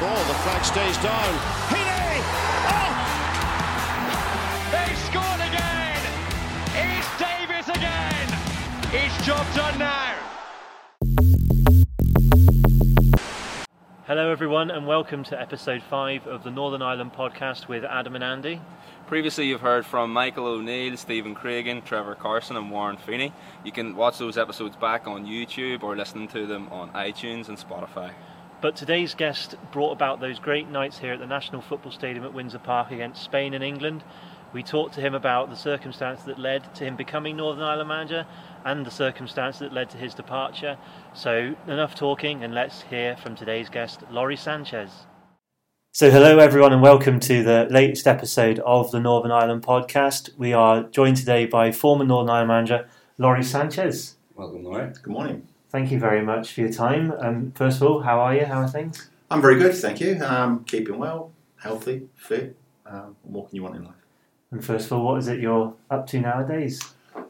ball. The flag stays down. Heaney! Oh! They scored again! It's Davis again! It's job done now! Hello, everyone, and welcome to episode 5 of the Northern Ireland podcast with Adam and Andy. Previously, you've heard from Michael O'Neill, Stephen Craigan, Trevor Carson, and Warren Feeney. You can watch those episodes back on YouTube or listen to them on iTunes and Spotify. But today's guest brought about those great nights here at the National Football Stadium at Windsor Park against Spain and England. We talked to him about the circumstance that led to him becoming Northern Ireland manager and the circumstance that led to his departure. So, enough talking, and let's hear from today's guest, Lawrie Sanchez. So, hello everyone, and welcome to the latest episode of the Northern Ireland podcast. We are joined today by former Northern Ireland manager Lawrie Sanchez. Welcome, Lawrie. Good morning. Thank you very much for your time. Um, first of all, how are you? How are things? I'm very good, thank you. Um, keeping well, healthy, fit. Um, what can you want in life? And first of all, what is it you're up to nowadays?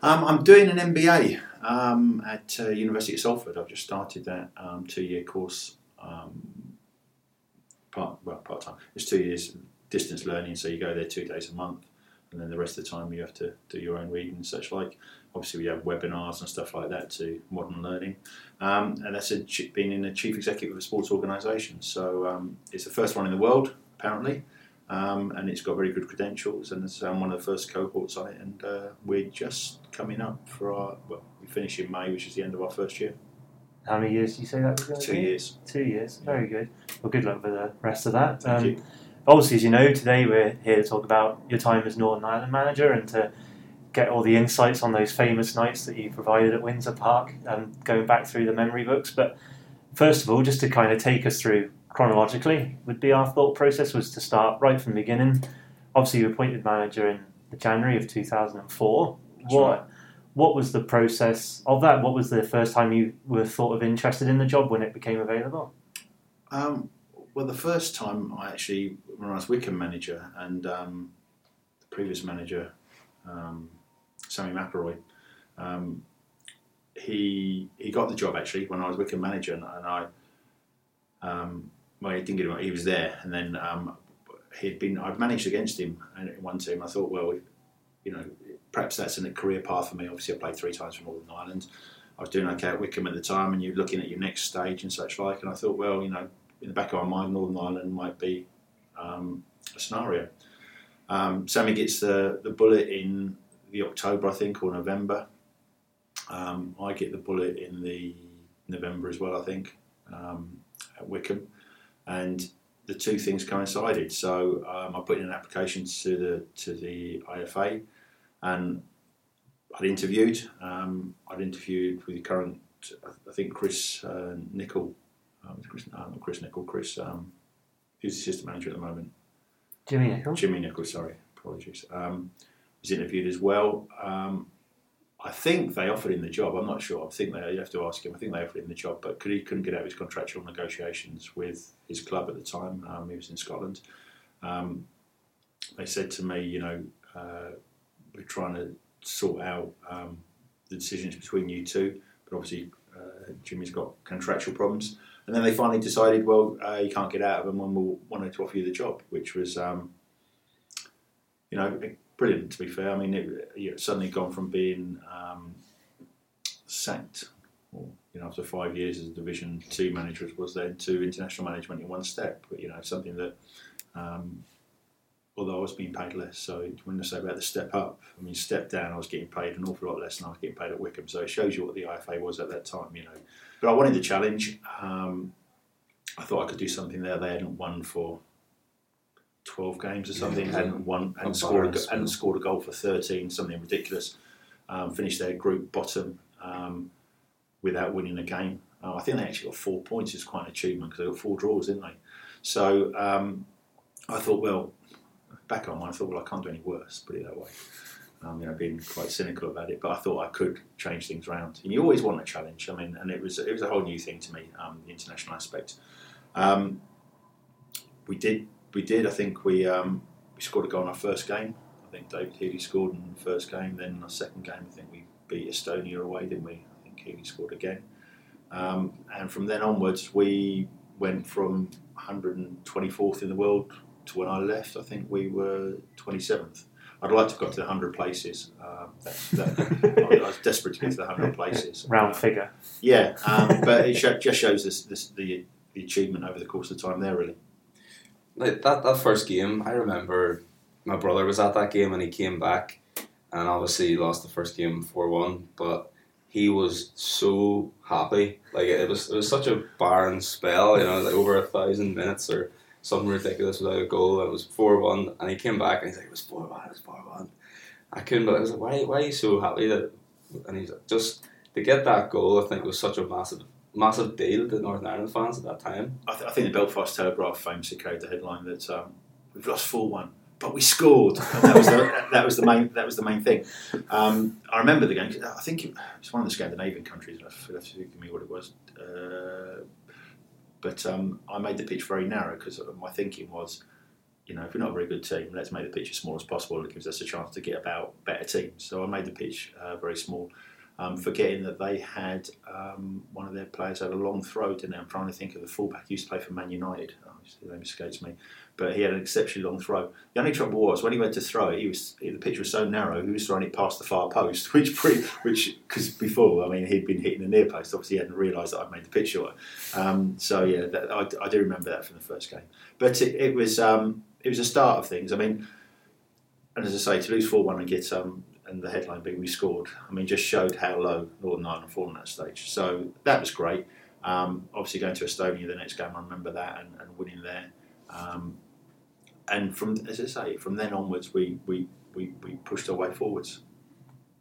Um, I'm doing an MBA um, at uh, University of Salford. I've just started that um, two-year course. Um, part well, part time. It's two years distance learning, so you go there two days a month, and then the rest of the time you have to do your own reading and such like. Obviously, we have webinars and stuff like that to modern learning, um, and that's a, being in the chief executive of a sports organisation. So um, it's the first one in the world, apparently. Um, and it's got very good credentials, and it's, I'm one of the first cohorts on it. And uh, we're just coming up for our well, we finish in May, which is the end of our first year. How many years do you say that was Two years. Two years. Very good. Well, good luck with the rest of that. Thank Um, you. Obviously, as you know, today we're here to talk about your time as Northern Ireland manager and to get all the insights on those famous nights that you provided at Windsor Park, um, going back through the memory books. But first of all, just to kind of take us through chronologically, would be our thought process was to start right from the beginning. Obviously, you were appointed manager in the January of 2004. That's what right. what was the process of that? What was the first time you were thought of interested in the job when it became available? Um, well, the first time I actually, when I was Wycombe manager, and um, the previous manager, um, Sammy McIlroy, um, he he got the job actually when I was Wycombe manager, and, and I, um, well, he didn't get him. He was there, and then um, he'd been. I'd managed against him in one team. I thought, well, you know, perhaps that's a career path for me. Obviously, I played three times for Northern Ireland. I was doing okay at Wycombe at the time, and you're looking at your next stage and such like. And I thought, well, you know, in the back of my mind, Northern Ireland might be um, a scenario. Um, Sammy gets the, the bullet in the October, I think, or November. Um, I get the bullet in the November as well, I think, um, at Wycombe, and the two things coincided. So um, I put in an application to the to the IFA, and I'd interviewed. Um, I'd interviewed with the current, I think Chris uh, Nicol, uh, Chris, uh, not Chris Nicol, Chris, um, who's the assistant manager at the moment. Jimmy Nicholl. Jimmy Nichols, sorry, apologies. Was interviewed as well. Um, I think they offered him the job. I'm not sure. I think they. You have to ask him. I think they offered him the job, but could he couldn't get out of his contractual negotiations with his club at the time. Um, he was in Scotland. Um, they said to me, you know, uh, we're trying to sort out um, the decisions between you two, but obviously uh, Jimmy's got contractual problems. And then they finally decided, well, uh, you can't get out of them, and we'll wanted to offer you the job, which was, um, you know, brilliant. To be fair, I mean, it, you know, suddenly gone from being um, sacked, you know, after five years as a Division Two manager, as was then to international management in one step. But you know, something that, um, although I was being paid less, so when I say about the step up, I mean, step down, I was getting paid an awful lot less than I was getting paid at Wycombe. So it shows you what the IFA was at that time, you know. But I wanted the challenge. Um, I thought I could do something there. They hadn't won for twelve games or something. Yeah. hadn't won, hadn't scored, a, hadn't scored a goal for thirteen. Something ridiculous. Um, finished their group bottom um, without winning a game. Uh, I think they actually got four points. It's quite an achievement because they got four draws, didn't they? So um, I thought, well, back on, I thought, well, I can't do any worse. Put it that way. Um, you know, being quite cynical about it, but I thought I could change things around. And you always want a challenge. I mean, and it was it was a whole new thing to me, um, the international aspect. Um, we did we did. I think we um, we scored a goal in our first game. I think David Healy scored in the first game. Then in our second game, I think we beat Estonia away, didn't we? I think Healy scored again. Um, and from then onwards, we went from 124th in the world to when I left. I think we were 27th. I'd like to have got to the 100 places. Um, that's, that, I was desperate to get to the 100 places. Round figure. Yeah, um, but it sho- just shows this, this, the, the achievement over the course of time there, really. Like that that first game, I remember my brother was at that game and he came back, and obviously lost the first game four one, but he was so happy. Like it was it was such a barren spell, you know, like over a thousand minutes or something ridiculous without a goal. It was four one, and he came back and he's like, it was four one, it was four one. I couldn't believe. I was like, why why are you so happy that? And he's like, just to get that goal. I think was such a massive massive deal to Northern Ireland fans at that time. I, th- I think the Belfast Telegraph famously carried the headline that um, we've lost four one, but we scored. And that was the, that was the main that was the main thing. Um, I remember the game. I think it was one of the Scandinavian countries. I forget give me what it was. Uh, but um, I made the pitch very narrow because my thinking was, you know, if we're not a very good team, let's make the pitch as small as possible. It gives us a chance to get about better teams. So I made the pitch uh, very small um, forgetting that they had um, one of their players had a long throw. Didn't they? I'm trying to think of the fullback. He used to play for Man United. Oh, his name escapes me, but he had an exceptionally long throw. The only trouble was when he went to throw it, he was the pitch was so narrow. He was throwing it past the far post, which pretty, which because before I mean he'd been hitting the near post. Obviously, he hadn't realised that I'd made the pitch shorter. Um, so yeah, that, I, I do remember that from the first game. But it, it was um, it was a start of things. I mean, and as I say, to lose four one and get um, and the headline being we scored, I mean, just showed how low Northern Ireland had fallen at that stage. So that was great. Um, obviously, going to Estonia the next game, I remember that and, and winning there. Um, and from, as I say, from then onwards, we, we, we, we pushed our way forwards.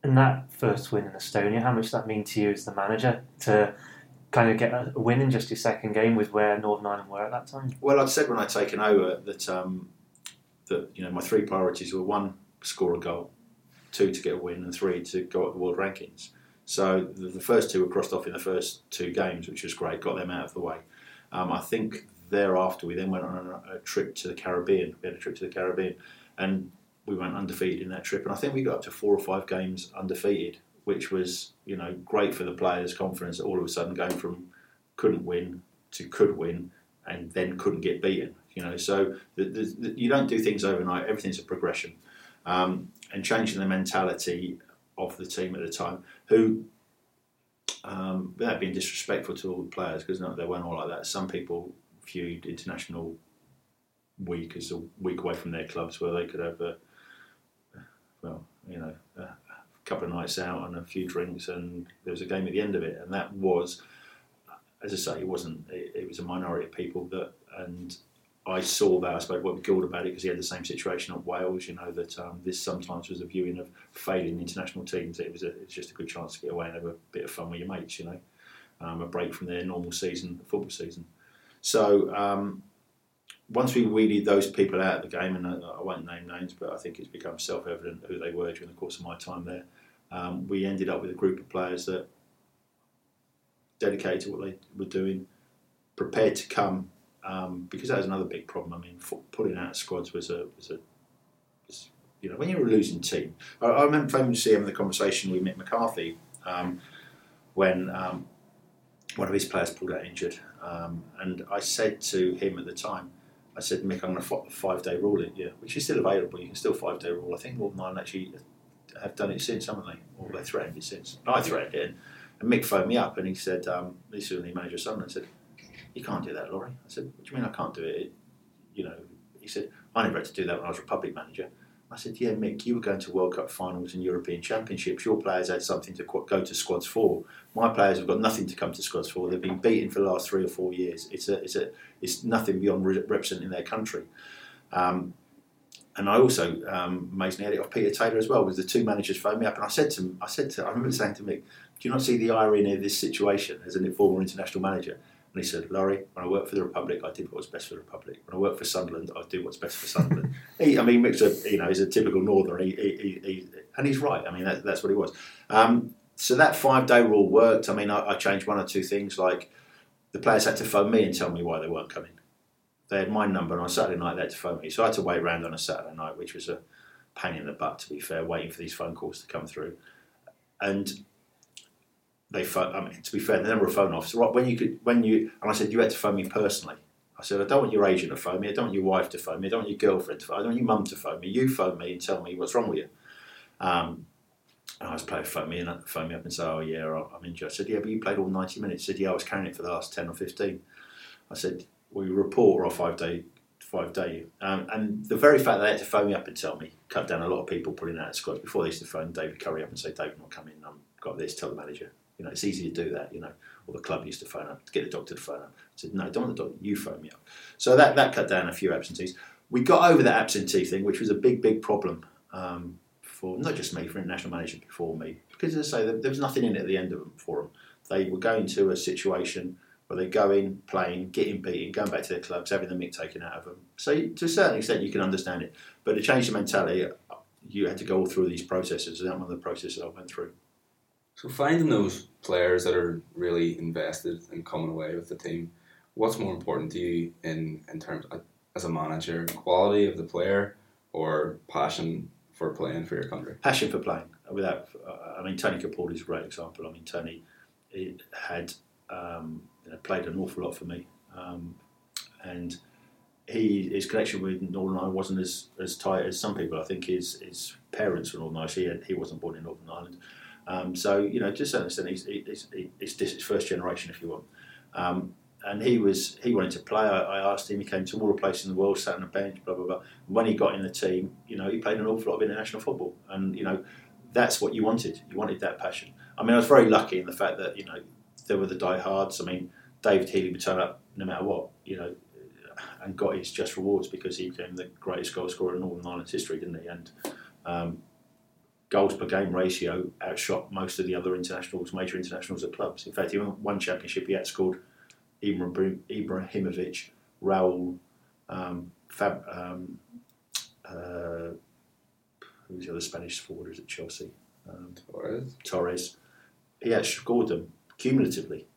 And that first win in Estonia, how much does that mean to you as the manager to kind of get a win in just your second game with where Northern Ireland were at that time? Well, I'd said when I'd taken over that um, that you know my three priorities were one, score a goal, two, to get a win, and three, to go up the world rankings. So the, the first two were crossed off in the first two games, which was great. Got them out of the way. Um, I think thereafter we then went on a, a trip to the Caribbean. We had a trip to the Caribbean, and we went undefeated in that trip. And I think we got up to four or five games undefeated, which was you know great for the players' confidence. All of a sudden, going from couldn't win to could win, and then couldn't get beaten. You know, so the, the, the, you don't do things overnight. Everything's a progression, um, and changing the mentality of the team at the time, who, um, without being disrespectful to all the players, because no, they weren't all like that. Some people viewed international week as a week away from their clubs, where they could have a, well, you know, a couple of nights out and a few drinks, and there was a game at the end of it, and that was, as I say, it wasn't. It, it was a minority of people that, and I saw that. I spoke with Guild about it because he had the same situation at Wales. You know that um, this sometimes was a viewing of failing international teams. It was a, it's just a good chance to get away and have a bit of fun with your mates. You know, um, a break from their normal season, football season. So um, once we weeded those people out of the game, and I, I won't name names, but I think it's become self-evident who they were during the course of my time there. Um, we ended up with a group of players that dedicated to what they were doing, prepared to come um, because that was another big problem. I mean, pulling out squads was a was a was, you know when you're a losing team. I, I remember famously having the conversation with Mick McCarthy um, when um, one of his players pulled out injured, um, and I said to him at the time, I said, Mick, I'm going to five day rule it, yeah, which is still available. You can still five day rule. I think Northern Ireland actually have done it since, haven't they? Or they threatened it since. I threatened it, and Mick phoned me up and he said, um, this was the manager of Sunderland, said you can't do that, Lawrie. I said, what do you mean I can't do it? it? You know, he said, I never had to do that when I was a Republic manager. I said, yeah, Mick, you were going to World Cup finals and European Championships. Your players had something to qu- go to squads for. My players have got nothing to come to squads for. They've been beaten for the last three or four years. It's a, it's a, it's nothing beyond re- representing their country. Um, and I also um, amazingly had it off Peter Taylor as well. Was the two managers phoned me up, and I said to him, I said to, I remember saying to Mick, do you not see the irony of this situation as an former international manager? And he said, Lawrie, when I worked for the Republic, I did what was best for the Republic. When I worked for Sunderland, I do what's best for Sunderland. he, I mean, Mick's a, you know, he's a typical Northerner, he, he, he, and he's right. I mean, that, that's what he was. Um, so that five-day rule worked. I mean, I, I changed one or two things, like the players had to phone me and tell me why they weren't coming. They had my number, and on Saturday night they had to phone me. So I had to wait around on a Saturday night, which was a pain in the butt, to be fair, waiting for these phone calls to come through. And they phone, I mean, to be fair, they never phone off. So when you could, when you, and I said you had to phone me personally. I said I don't want your agent to phone me. I don't want your wife to phone me. I don't want your girlfriend to phone. me. I don't want your mum to phone me. You phone me and tell me what's wrong with you. Um, and I was playing phone me and phone me up and say, oh yeah, I'm injured. I said yeah, but you played all ninety minutes. He said yeah, I was carrying it for the last ten or fifteen. I said we report our five day five day. Um, and the very fact that they had to phone me up and tell me cut down a lot of people pulling out of squads. Before they used to phone David Curry up and say, David, not coming. I've got this. Tell the manager. You know, it's easy to do that. You know, or the club used to phone up get the doctor to phone up. I said, no, don't want the doctor. You phone me up. So that that cut down a few absentees. We got over that absentee thing, which was a big, big problem um, for not just me, for international management before me, because as I say, there, there was nothing in it at the end of them for them. They were going to a situation where they go in, playing, getting beaten, going back to their clubs, having the mick taken out of them. So to a certain extent, you can understand it. But to change the mentality, you had to go all through these processes. And that one of the processes I went through. So finding those players that are really invested and coming away with the team, what's more important to you in in terms of, as a manager, quality of the player or passion for playing for your country? Passion for playing. Without, uh, I mean, Tony Capaldi is a great example. I mean, Tony had um, played an awful lot for me, um, and he his connection with Northern Ireland wasn't as, as tight as some people. I think his his parents were Northern Irish. He had, he wasn't born in Northern Ireland, um, so you know certain extent he's, he's, he's, he's first generation if you want. Um, and he was he wanted to play. I, I, asked him. He came to all the places in the world, sat on a bench, blah blah blah. When he got in the team, you know, he played an awful lot of international football, and you know, that's what you wanted. You wanted that passion. I mean, I was very lucky in the fact that you know there were the diehards. I mean, David Healy would turn up no matter what, you know, and got his just rewards because he became the greatest goal scorer in Northern Ireland's history, didn't he? And um, goals per game ratio outshot most of the other internationals, major internationals at clubs. In fact, even one championship he outscored Ibrahimovic, Raul, um, Fab, um, uh, who's the other Spanish forwarders at Chelsea? Um, Torres. Torres. He outscored them cumulatively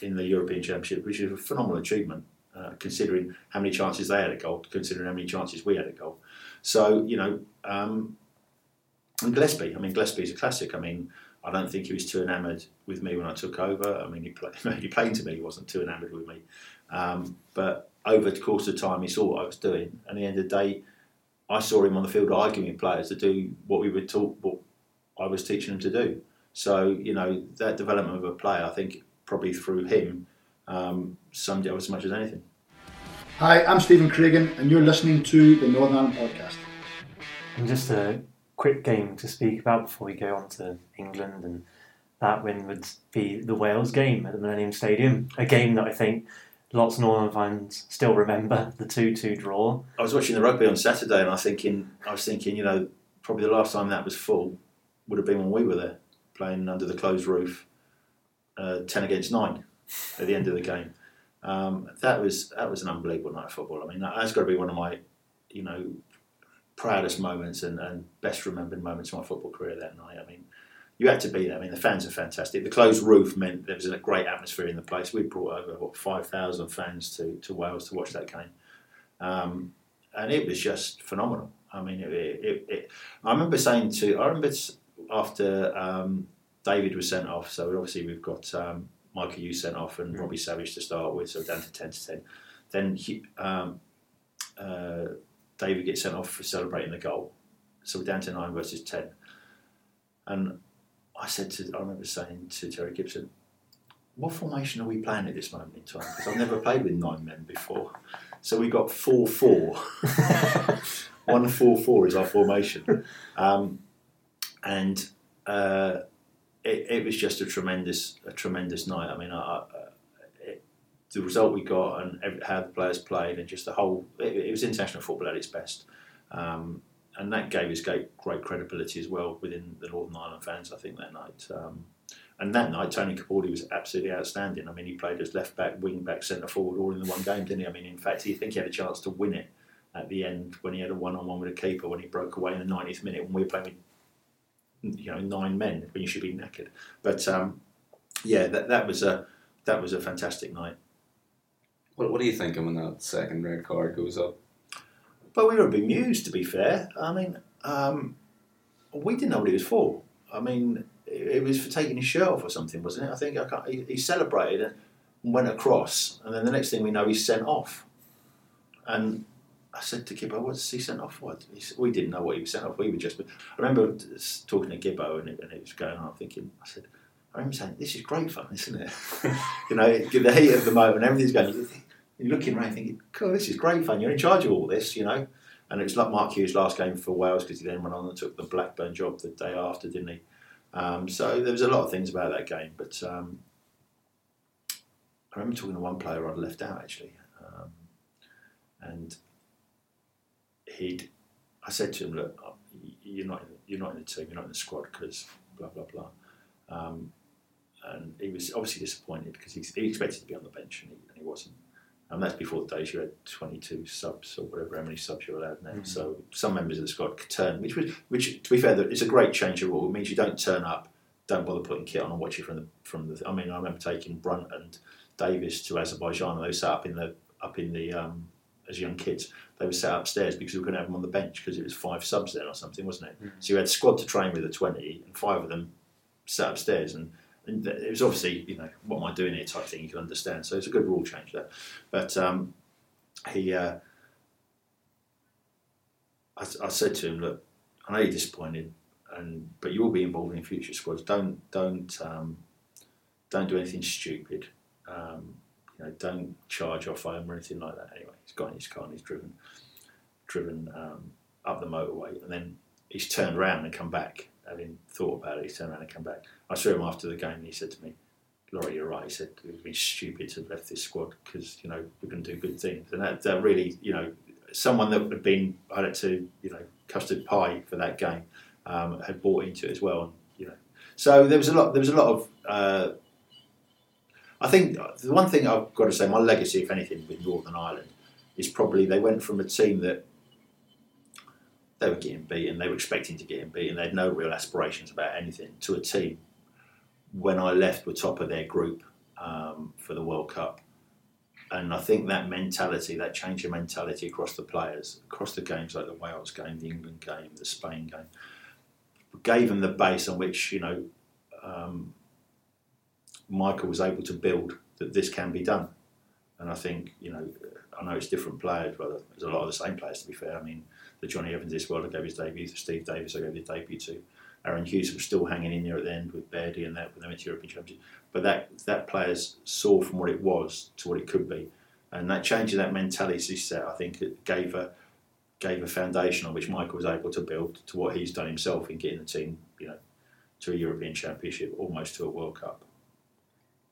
in the European Championship, which is a phenomenal achievement. Uh, considering how many chances they had a goal, considering how many chances we had a goal. So, you know, um, and Gillespie, I mean, Gillespie's a classic. I mean, I don't think he was too enamoured with me when I took over. I mean, he, play, he played to me, he wasn't too enamoured with me. Um, but over the course of time, he saw what I was doing. And at the end of the day, I saw him on the field arguing with players to do what we were taught, what I was teaching them to do. So, you know, that development of a player, I think probably through him, um, summed it up as much as anything. Hi, I'm Stephen Craigan, and you're listening to the Northern Ireland Podcast. And just a quick game to speak about before we go on to England, and that win would be the Wales game at the Millennium Stadium, a game that I think lots of Northern fans still remember the two-two draw. I was watching the rugby on Saturday, and I was thinking, I was thinking, you know, probably the last time that was full would have been when we were there, playing under the closed roof uh, ten against nine at the end of the game. Um, that was that was an unbelievable night of football. I mean, that, has got to be one of my, you know, proudest moments and, and best remembered moments of my football career that night. I mean, you had to be there. I mean, the fans are fantastic. The closed roof meant there was a great atmosphere in the place. We brought over what five thousand fans to, to Wales to watch that game, um, and it was just phenomenal. I mean, it, it, it, I remember saying to I remember after um, David was sent off, so obviously we've got um, Michael Hughes sent off and mm. Robbie Savage to start with, so down to 10 to 10. Then he, um, uh, David gets sent off for celebrating the goal, so we're down to 9 versus 10. And I said to, I remember saying to Terry Gibson, what formation are we playing at this moment in time? Because I've never played with nine men before. So we got 4 4. 1 4 4 is our formation. Um, and uh, it, it, was just a tremendous a tremendous night. I mean, I, I, the result we got and every, how the players played and just the whole it, it was international football at its best, um, and that gave us great, great credibility as well within the Northern Ireland fans. I think that night. Um, and that night, Tony Capaldi was absolutely outstanding. I mean, he played as left back, wing back, centre forward, all in the one game, didn't he? I mean, in fact, he think he had a chance to win it at the end when he had a one-on-one with a keeper when he broke away in the 90th minute when we were playing you know nine men when you should be knackered. But um, yeah, that that was a that was a fantastic night. What What are you thinking when that second red card goes up? But we were bemused, to be fair. I mean, um, we didn't know what he was for. I mean, it was for taking his shirt off or something, wasn't it? I think I he, he celebrated and went across, and then the next thing we know, he's sent off. And I said to Gibbo, "What's he sent off for?" We didn't know what he was sent off. We were just. I remember talking to Gibbo, and it, and it was going on. Thinking, I said, I remember saying, "This is great fun, isn't it?" you know, the heat of the moment, everything's going. You're looking around, thinking, "God, this is great fun. You're in charge of all this," you know. And it was like Mark Hughes' last game for Wales because he then went on and took the Blackburn job the day after, didn't he? Um, so there was a lot of things about that game, but um, I remember talking to one player I'd left out actually, um, and he'd. I said to him, "Look, uh, you're not you're not in the team, you're not in the squad because blah blah blah." Um, and he was obviously disappointed because he, he expected to be on the bench and he, and he wasn't. And that's before the days you had 22 subs or whatever, how many subs you're allowed now. Mm-hmm. So some members of the squad could turn, which was, which to be fair, it's a great change of rule. It means you don't turn up, don't bother putting kit on and watch it from the from the. I mean, I remember taking Brunt and Davis to Azerbaijan, and they sat up in the up in the um, as young kids. They were sat upstairs because we couldn't have them on the bench because it was five subs then or something, wasn't it? Mm-hmm. So you had squad to train with the 20, and five of them sat upstairs and and it was obviously, you know, what am I doing here type thing you can understand. So it's a good rule change there. But um, he, uh, I, I, said to him, look, I know you're disappointed, and but you will be involved in future squads. Don't don't um, don't do anything stupid. Um, you know, don't charge off home or anything like that. Anyway, he's got in his car and he's driven driven um, up the motorway, and then he's turned around and come back having thought about it, he turned around and came back. I saw him after the game and he said to me, Lawrie, you're right. He said, it would be stupid to have left this squad because, you know, we're going to do good things. And that, that really, you know, someone that had been, I had to, you know, custard pie for that game um, had bought into it as well. And, you know, so there was a lot, there was a lot of, uh, I think the one thing I've got to say, my legacy, if anything, with Northern Ireland is probably they went from a team that they were getting beaten. They were expecting to get beaten. They had no real aspirations about anything. To a team, when I left, were top of their group um, for the World Cup, and I think that mentality, that change of mentality across the players, across the games like the Wales game, the England game, the Spain game, gave them the base on which you know um, Michael was able to build that this can be done. And I think you know, I know it's different players, but there's a lot of the same players. To be fair, I mean the Jonny Evans this world I gave his debut to Steve Davis, I gave his debut to. Aaron Hughes was still hanging in there at the end with Bairdy and that when they went to European Championship. But that that players saw from what it was to what it could be, and that change in that mentality set, I think, it gave a gave a foundation on which Michael was able to build to what he's done himself in getting the team, you know, to a European Championship, almost to a World Cup.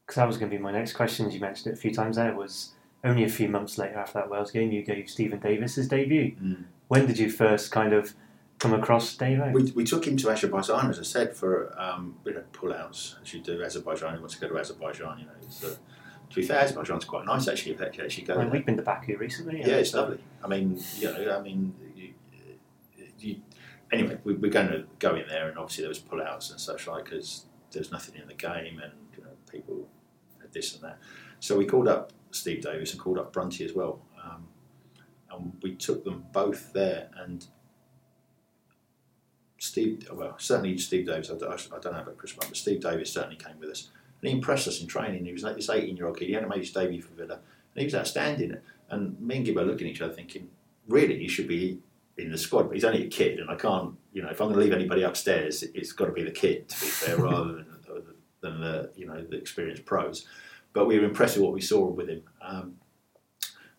Because that was going to be my next question. As You mentioned it a few times there. Was only a few months later after that Wales game, you gave Stephen Davis his debut. Mm. When did you first kind of come across Dave? We, we took him to Azerbaijan, as I said, for um, you know, pull-outs, as you do Azerbaijan. He wants to go to Azerbaijan, you know. It's, uh, to be fair, Azerbaijan's quite nice actually. If they actually go, I mean, we've been to Baku recently. Yeah, it's so. lovely. I mean, you know, I mean, you, you, anyway, we, we're going to go in there, and obviously there was pull-outs and such like because there's nothing in the game, and you know, people had this and that. So we called up Steve Davis and called up Brunty as well, and we took them both there. And Steve, well, certainly Steve Davis. I don't, I don't know about Chris Martin, but Steve Davis certainly came with us, and he impressed us in training. He was like this 18-year-old kid. He hadn't made his debut for Villa, and he was outstanding. And me and Gibbo looking at each other, thinking, really, he should be in the squad, but he's only a kid, and I can't, you know, if I'm going to leave anybody upstairs, it's got to be the kid, to be fair, rather than, than the, you know, the experienced pros. But we were impressed with what we saw with him. Um,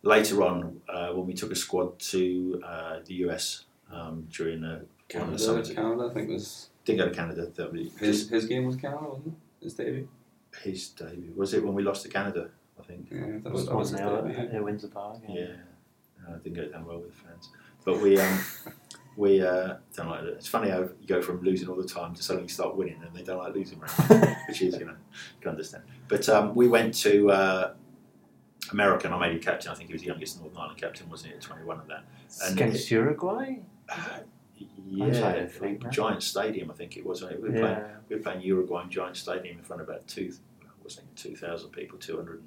later on, uh, when we took a squad to uh, the US um, during the Canada, the Canada, I think was didn't go to Canada. his his game was Canada, wasn't it? His debut. His debut was it when we lost to Canada? I think. Yeah, that was, that was, was at Windsor Park. Yeah, yeah. Uh, didn't go down well with the fans, but we. Um, we uh, don't like it. It's funny how you go from losing all the time to suddenly start winning, and they don't like losing, which is you know you can understand. But um, we went to uh, American. I made him captain. I think he was the youngest Northern Ireland captain, wasn't he? At 21 of that. And Against it, Uruguay? Uh, yeah, Giant Stadium, I think it was. We were, yeah. playing, we were playing Uruguay in Giant Stadium in front of about two, I was thinking 2,000 people, 200.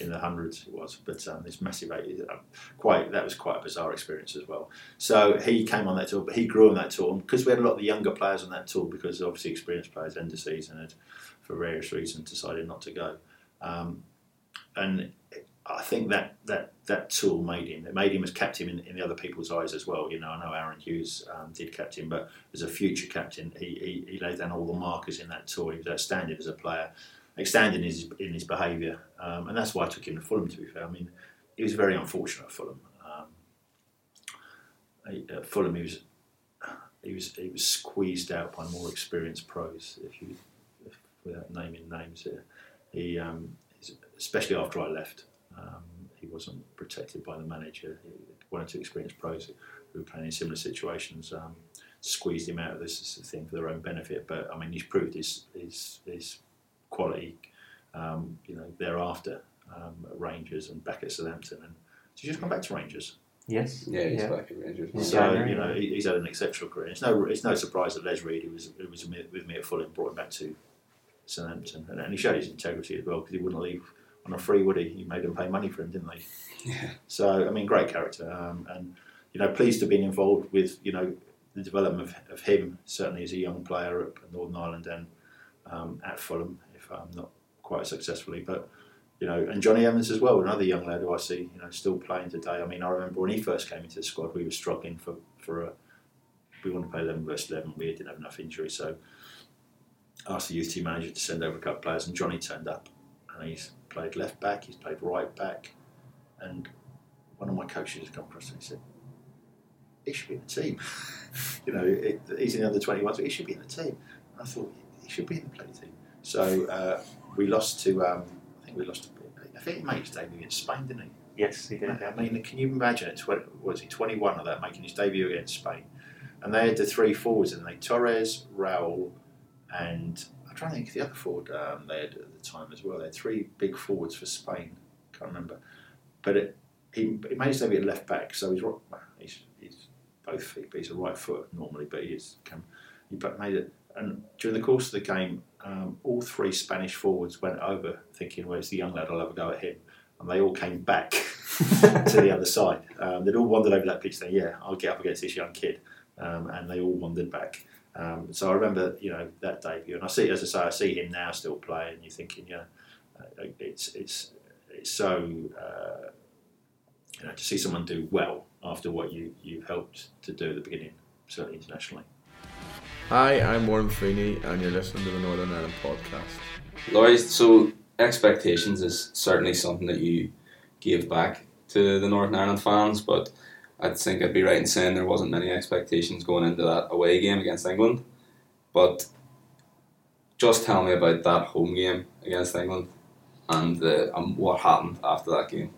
in the hundreds it was, but um, this massive uh, quite that was quite a bizarre experience as well. So he came on that tour, but he grew on that tour because we had a lot of the younger players on that tour because obviously experienced players end of season had, for various reasons, decided not to go, um, and I think that that that tool made him. It made him as captain in, in the other people's eyes as well. You know, I know Aaron Hughes um, did captain, but as a future captain, he, he, he laid down all the markers in that tour. He was outstanding as a player, outstanding in his, in his behaviour, um, and that's why I took him to Fulham. To be fair, I mean, he was very unfortunate at Fulham. Um, at Fulham, he was he was he was squeezed out by more experienced pros. If you, if, without naming names here, he um, especially after I left. Um, he wasn't protected by the manager. He, one or two experienced pros who were playing in similar situations um, squeezed him out of this thing for their own benefit. But I mean, he's proved his his, his quality, um, you know, thereafter um, at Rangers and back at Southampton. And did you just come back to Rangers? Yes. Yeah, he's Yeah. back at Rangers. So Yeah. you know he- he's had an exceptional career. It's no it's no surprise that Les Reed, who was who was with me at Fulham, brought him back to Southampton, and, and he showed his integrity as well because he wouldn't leave on a free, would he? He made them pay money for him, didn't they? Yeah. So I mean, great character, um, and you know, pleased to have been involved with you know the development of, of him certainly as a young player at Northern Ireland and um, at Fulham, if um, not quite successfully, but. You know, and Jonny Evans as well, another young lad who I see, you know, still playing today. I mean, I remember when he first came into the squad, we were struggling for for a. We wanted to play eleven versus eleven. We didn't have enough injuries, so asked the youth team manager to send over a couple of players, and Jonny turned up, and he's played left back, he's played right back, and one of my coaches has come across and he said, "He should be in the team." you know, it, he's in the under twenty ones, but he should be in the team. And I thought he should be in the play team. So uh, we lost to, um, I think we lost. To, I think he made his debut against Spain, didn't he? Yes, he did. I mean, can you imagine it? Tw- was he 21 of that making his debut against Spain? And they had the three forwards, and they Torres, Raul, and I'm trying to think of the other forward um, they had at the time as well. They had three big forwards for Spain. Can't remember, but it, he, he made his debut at left back, so he's well, he's, he's both feet, but he's a right foot normally. But he's come, he made it. And during the course of the game, um, all three Spanish forwards went over, thinking, "Well, the young lad. I'll have a go at him." and they all came back to the other side. Um, they'd all wandered over that pitch saying, Yeah, I'll get up against this young kid. Um, and they all wandered back. Um, so I remember, you know, that debut. And I see, as I say, I see him now still playing. You're thinking, yeah, uh, it's, it's, it's so, uh, you know, to see someone do well after what you, you've helped to do at the beginning, certainly internationally. Hi, I'm Warren Feeney, and you're listening to the Northern Ireland podcast. Lawrie, so expectations is certainly something that you gave back to the Northern Ireland fans, but I think I'd be right in saying there wasn't many expectations going into that away game against England. But just tell me about that home game against England and uh, what happened after that game.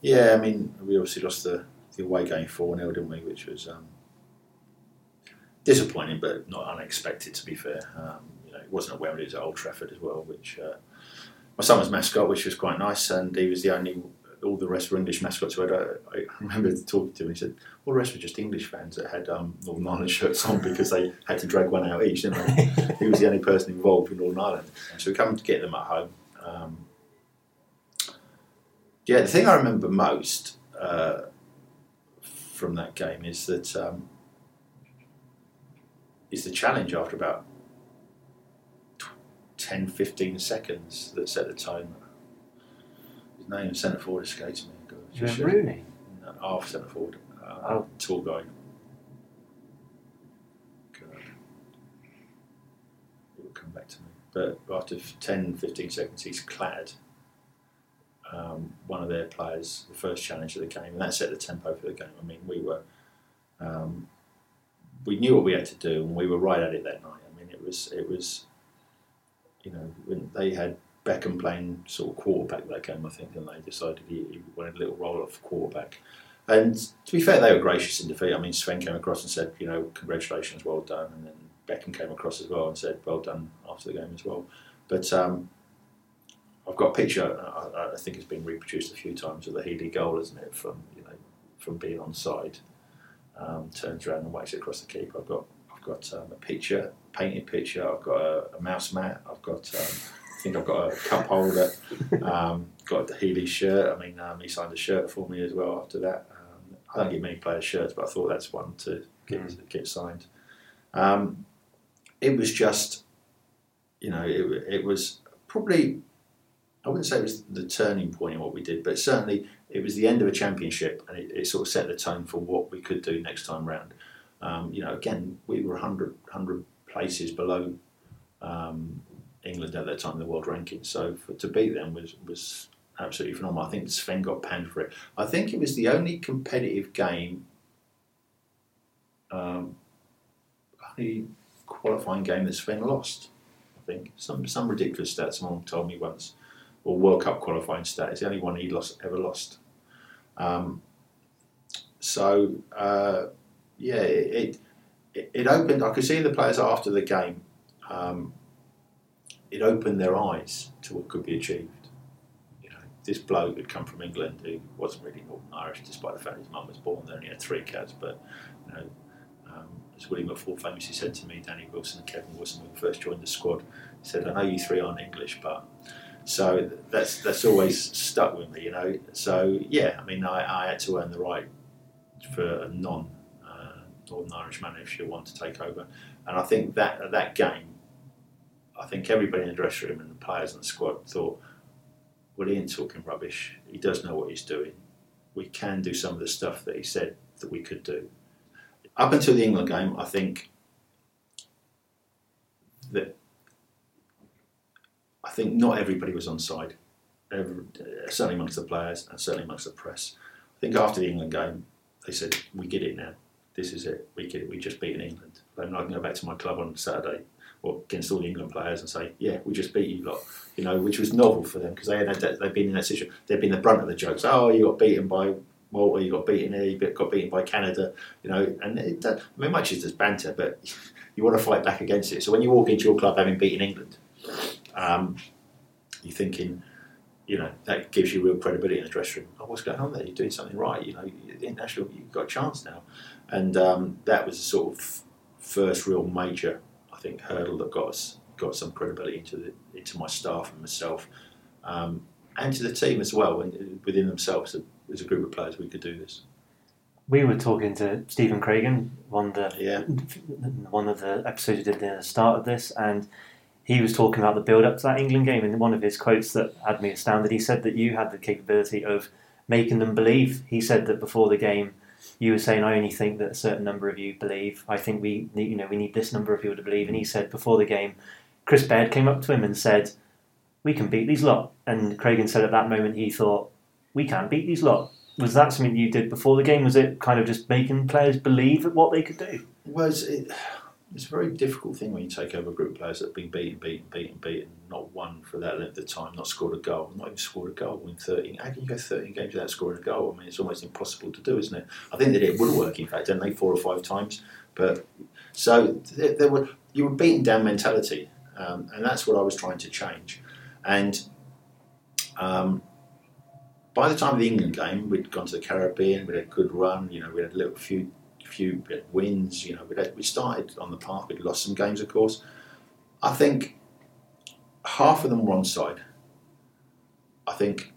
Yeah, I mean, we obviously lost the, the away game 4 0, didn't we? Which was um, disappointing, but not unexpected, to be fair. Um, you know, it wasn't at Wembley, it was at Old Trafford as well, which uh, my son was mascot, which was quite nice, and he was the only. All the rest were English mascots. Who had, uh, I remember talking to him. He said, "All the rest were just English fans that had um, Northern Ireland shirts on because they had to drag one out each, didn't they?" he was the only person involved in Northern Ireland. So we come to get them at home. Um, yeah, the thing I remember most uh, from that game is that um, is the challenge after about tw- 10, 15 seconds that set the tone. His name, centre forward, escapes me. God, just- went Rooney. no, half centre forward. Uh, Oh. Tall guy. God. It will come back to me. But after 10, 15 seconds, he's clattered um, one of their players, the first challenge of the game, and that set the tempo for the game. I mean, we were. Um, we knew what we had to do, and we were right at it that night. I mean, it was it was, you know, when they had Beckham playing sort of quarterback that game, I think, and they decided he, he wanted a little roll off quarterback. And to be fair, they were gracious in defeat. I mean, Sven came across and said, you know, congratulations, well done, and then Beckham came across as well and said, well done after the game as well. But um, I've got a picture. I, I think it's been reproduced a few times of the Healy goal, isn't it? From you know, from being on side, um, turns around and whacks it across the keeper. I've got I've got um, a picture, painted picture. I've got a, a mouse mat. I've got um, think I've got a cup holder. Um, got the Healy shirt. I mean, um, he signed a shirt for me as well after that. Um, I don't get many players' shirts, but I thought that's one to get, get signed. Um, it was just, you know, it, it was probably, I wouldn't say it was the turning point in what we did, but certainly it was the end of a championship and it, it sort of set the tone for what we could do next time round. Um, you know, again, we were 100, 100 places below um, England at that time in the world ranking. So for, to beat them was was absolutely phenomenal. I think Sven got panned for it. I think it was the only competitive game, um, only qualifying game that Sven lost. I think some some ridiculous stat someone told me once, or World Cup qualifying stat. It's the only one he lost ever lost. Um, so uh, yeah, it, it, it opened. I could see the players after the game. Um, it opened their eyes to what could be achieved. You know, this bloke had come from England who wasn't really Northern Irish, despite the fact his mum was born there and he had three cats. But you know, um, as William McFall famously said to me, Danny Wilson and Kevin Wilson, when we first joined the squad, said, "I know you three aren't English, but." So that's that's always stuck with me, you know. So yeah, I mean, I, I had to earn the right for a non uh, Northern Irish man if you want to take over, and I think that that game I think everybody in the dressing room and the players and the squad thought, well, ain't talking rubbish. He does know what he's doing. We can do some of the stuff that he said that we could do. Up until the England game, I think that I think not everybody was on side, Every, uh, certainly amongst the players and certainly amongst the press. I think after the England game, they said, "We get it now. This is it. We get it. We just beat England. I'm not going to go back to my club on Saturday or against all the England players and say, "Yeah, we just beat you lot," you know, which was novel for them because they had that, they've been in that situation. They've been the brunt of the jokes. Oh, you got beaten by Malta, you got beaten here, you got beaten by Canada, you know, and it, I mean, much is just banter, but you want to fight back against it. So when you walk into your club having beaten England, um, you're thinking, you know, that gives you real credibility in the dressing room. Oh, what's going on there? You're doing something right. You know, international, you've got a chance now, and um, that was a sort of first real major think hurdle that got us got some credibility into the, into my staff and myself, um, and to the team as well, and within themselves as a group of players, we could do this. We were talking to Stephen Craigan, one of the yeah. one of the episodes we did at the start of this, and he was talking about the build up to that England game. And one of his quotes that had me astounded, he said that you had the capability of making them believe. He said that before the game, you were saying I only think that a certain number of you believe. I think we you know we need this number of people to believe. And he said before the game, Chris Baird came up to him and said, "We can beat these lot." And Craigan said at that moment he thought, "We can't beat these lot." Was that something you did before the game? Was it kind of just making players believe at what they could do? Was it? It's a very difficult thing when you take over a group of players that have been beaten, beaten, beaten, beaten, not won for that length of time, not scored a goal, not even scored a goal in 13. How can you go 13 games without scoring a goal? I mean, it's almost impossible to do, isn't it? I think that it would work, in fact, didn't they, four or five times? But so there, there were you were beaten down mentality, um, and that's what I was trying to change. And um, by the time of the England game, we'd gone to the Caribbean, we'd had a good run, you know, we had a little few few wins. You know, we we started on the path. We'd lost some games, of course. I think half of them were onside. I think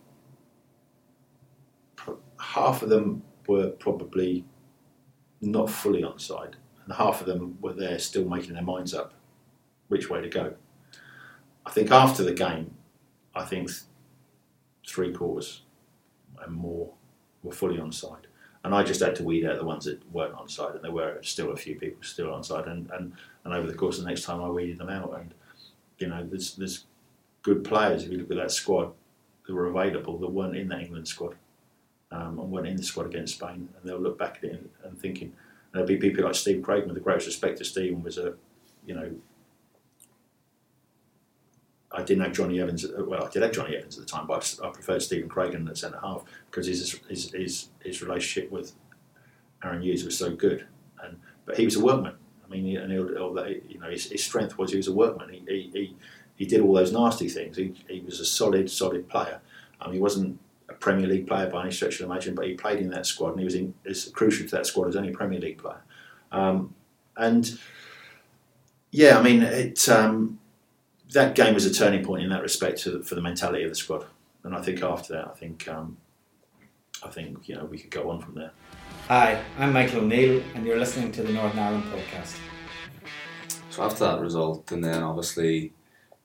half of them were probably not fully onside, and half of them were there still making their minds up which way to go. I think after the game, I think three quarters and more were fully onside and I just had to weed out the ones that weren't on side, and there were still a few people still on side, and, and, and over the course of the next time I weeded them out, and you know there's there's good players if you look at that squad that were available that weren't in that England squad, um, and weren't in the squad against Spain, and they'll look back at it and, and thinking, and there'll be people like Steve Craig, with the greatest respect to Stephen, was a you know I didn't have Jonny Evans. Well, I did have Jonny Evans at the time, but I preferred Stephen Craigan at centre half because his, his his his relationship with Aaron Hughes was so good. And but he was a workman. I mean, and he'll, you know, his, his, strength was he was a workman. He, he, he, he did all those nasty things. He, he was a solid, solid player. Um, he wasn't a Premier League player by any stretch of the imagination, but he played in that squad and he was in, as crucial to that squad as any Premier League player. Um, and yeah, I mean, it. Um, that game was a turning point in that respect to, for the mentality of the squad. And I think after that, I think um, I think you know we could go on from there. Hi, I'm Michael O'Neill, and you're listening to the Northern Ireland podcast. So after that result, and then obviously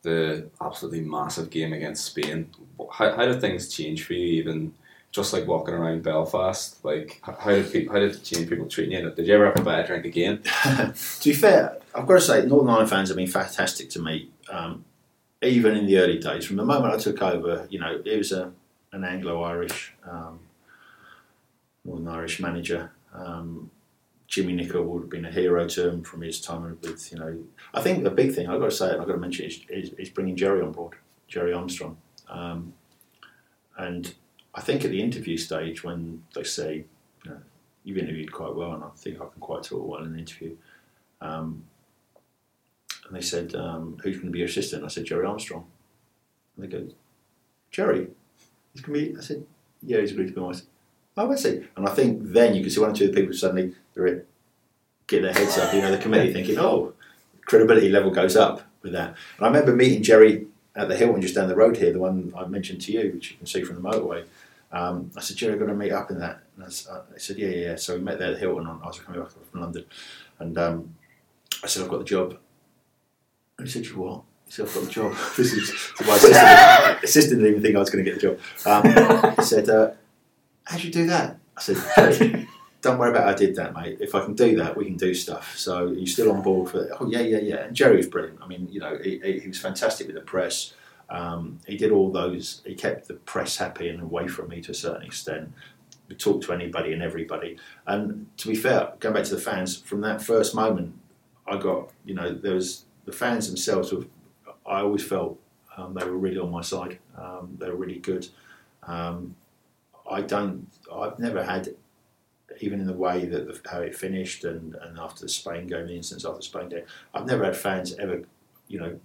the absolutely massive game against Spain, how, how did things change for you? Even just like walking around Belfast, like how did people, how did it change people treating you? Did you ever have to buy a drink again? to be fair, I've got to say, Northern Ireland fans have been fantastic to me. Um, even in the early days, from the moment I took over, you know, it was a, an Anglo-Irish, um, Northern Irish manager. Um, Jimmy Nicholl would have been a hero to him from his time with, you know, I think the big thing I've got to say, I've got to mention, is, bringing Gerry on board, Gerry Armstrong. Um, and I think at the interview stage, when they say, you know, you've interviewed quite well, and I think I can quite talk well in an interview. Um, and they said, um, "Who's going to be your assistant?" I said, "Gerry Armstrong." And they go, "Gerry, he's going to be." I said, "Yeah, he's agreed to be my." Oh, I see. And I think then you can see one or two of the people suddenly they're get their heads up. You know, the committee thinking, "Oh, credibility level goes up with that." And I remember meeting Gerry at the Hilton just down the road here, the one I mentioned to you, which you can see from the motorway. Um, I said, Gerry, I've got to meet up in that. And I, I said, yeah, yeah, yeah. So we met there at the Hilton. On, I was coming back from London. And um, I said, I've got the job. And he said, you what? He said, I've got the job. this is my assistant, assistant didn't even think I was going to get the job. Um, he said, uh, how'd you do that? I said, "Gerry, don't worry about how I did that, mate. If I can do that, we can do stuff. So are you still on board for it? Oh, yeah, yeah, yeah. And Gerry was brilliant. I mean, you know, he, he he was fantastic with the press. Um, he did all those. He kept the press happy and away from me to a certain extent. We talked to anybody and everybody. And to be fair, going back to the fans, from that first moment, I got you know there was the fans themselves. Were, I always felt um, they were really on my side. Um, they were really good. Um, I don't. I've never had, even in the way that the, how it finished and, and after the Spain game, the instance after the Spain game, I've never had fans ever, you know,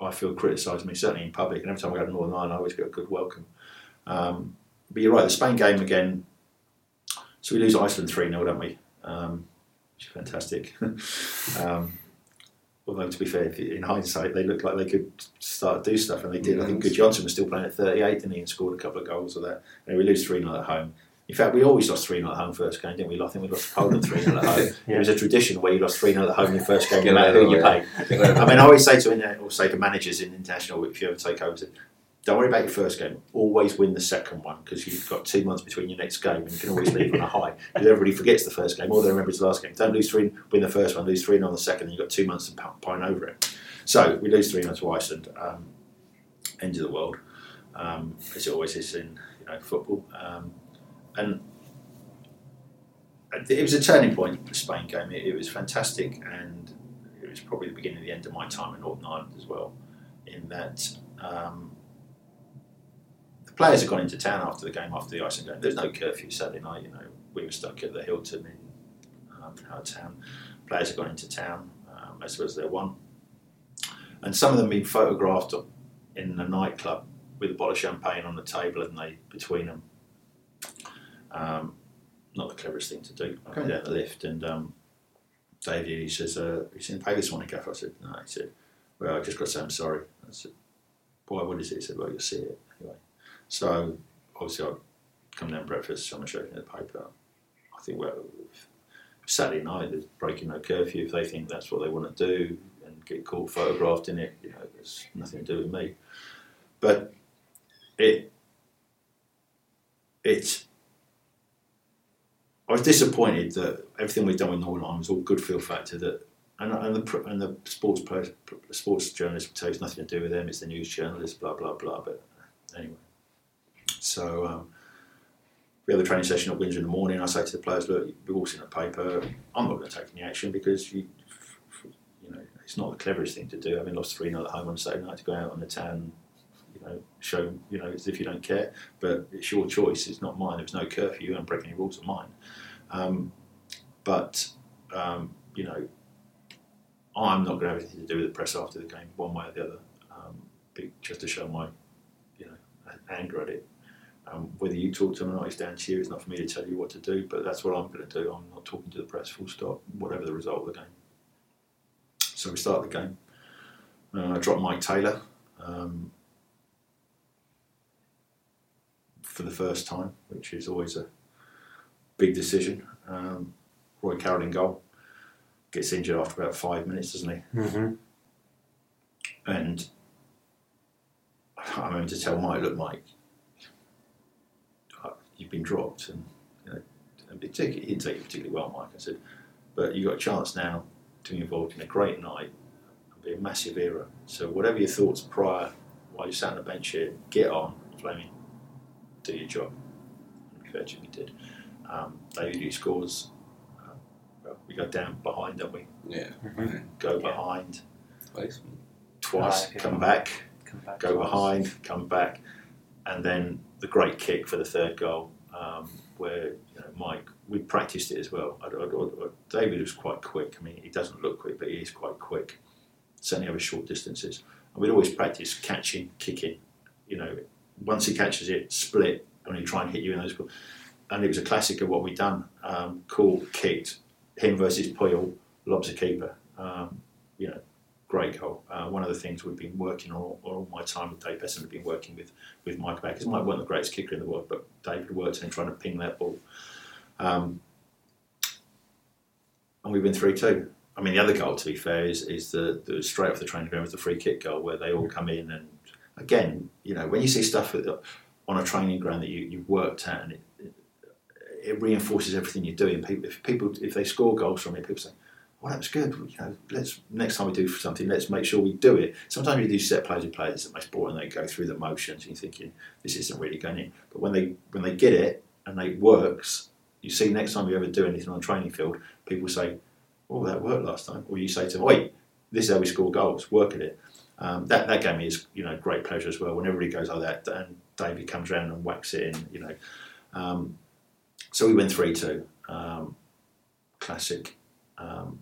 I feel criticised me certainly in public. And every time I go to Northern Ireland, I always get a good welcome. Um, but you're right, the Spain game again. So we lose Iceland three 0 don't we? Um, which is fantastic. um, although to be fair, in hindsight, they looked like they could start to do stuff, and they did. I think Gudjohnsen was still playing at 38, didn't he, and scored a couple of goals of that. And we lose three 0 at home. In fact, we always lost 3 0 at home first game, didn't we? I think we lost to Poland 3 0 at home. It was a tradition where you lost 3 0 at home in your first game, no matter who you play. I mean, I always say to or say to managers in international, if you ever take over, don't worry about your first game. Always win the second one because you've got two months between your next game, and you can always leave on a high. Because everybody forgets the first game, all they remember is the last game. Don't lose three, win the first one, lose three on the second, and you've got two months to pine over it. So we lose three 0 to Iceland. Um, end of the world, um, as it always is in you know football. Um, and it was a turning point. The Spain game. It, it was fantastic, and it was probably the beginning of the end of my time in Northern Ireland as well. In that um, players had gone into town after the game, after the Iceland game. There's no curfew Saturday night. You know, we were stuck at the Hilton in um, our town. Players had gone into town um, as well as their one, and some of them been photographed in a nightclub with a bottle of champagne on the table, and they between them. Um, not the cleverest thing to do. I went down the lift and um, David, he says, uh, "You seen pay this morning, Gaff?" I said, "No." He said, "Well, I just got to say I'm sorry." I said, "Why? What is it?" He said, "Well, you'll see it anyway." So obviously, I come down breakfast. Showed me the paper. I think, well, Saturday night, there's breaking no curfew. If they think that's what they want to do and get caught photographed in it, you know, there's nothing to do with me. But it, it's I was disappointed that everything we'd done with Northern Ireland was all good feel factor that and, and the and the sports pers- sports you it's nothing to do with them it's the news journalists blah blah blah but anyway so um, we have a training session at Windsor in the morning. I say to the players look we've all seen the paper. I'm not going to take any action because you you know it's not the cleverest thing to do. Having lost 3 0 at home on Saturday night to go out on the town you know show you know as if you don't care. But it's your choice. It's not mine. There was no curfew. You don't break any rules of mine. Um, but um, you know, I'm not going to have anything to do with the press after the game, one way or the other, um, just to show my, you know, anger at it. Um, whether you talk to him or not is down to you. It's not for me to tell you what to do, but that's what I'm going to do. I'm not talking to the press, full stop, whatever the result of the game. So we start the game. Uh, I dropped Maik Taylor um, for the first time, which is always a big decision. Um, Roy Carroll in goal gets injured after about five minutes, doesn't he? Mm-hmm. And I remember to tell Maik, look, Maik, you've been dropped, and you know, and particularly, he didn't take it particularly well, Maik. I said, but you've got a chance now to be involved in a great night, and be a massive era. So whatever your thoughts prior, while you sat on the bench here, get on, Fleming, do your job. And fair Jimmy did. Um, David, who scores, uh, well, we go down behind, don't we? Yeah. Go behind Twice. twice, Back, yeah. come back, Come back go twice. behind, come back, and then the great kick for the third goal, um, where you know Maik, we practiced it as well. I, I- I- David was quite quick. I mean, he doesn't look quick, but he is quite quick, certainly over short distances. And we'd always practice catching, kicking. You know, once he catches it, split, and he try and hit you in those. And it was a classic of what we'd done. Um, cool, kicked, him versus Puyol, lobs a keeper. Um, you know, great goal. Uh, one of the things we've been working on all, all my time with Dave Beasant, we've been working with with Maik back because Maik wasn't the greatest kicker in the world, but David worked on trying to ping that ball. Um, and we win three two. I mean, the other goal, to be fair, is is the, the straight off the training ground was the free kick goal where they all come in and again, you know, when you see stuff on a training ground that you you've worked at and it, it, it reinforces everything you're doing. People, if people if they score goals from it, people say, well, that was good. You know, let's next time we do something, let's make sure we do it. Sometimes you do set plays with players that most boring. They go through the motions, and you're thinking this isn't really going in. But when they when they get it and it works, you see next time you ever do anything on training field, people say, "Oh, that worked last time," or you say to them, "Wait, this is how we score goals. Work at it." Um, that that gave me is you know great pleasure as well. When everybody goes like that, and David comes around and whacks it in, you know. Um, so we went three two. Um, classic. Um,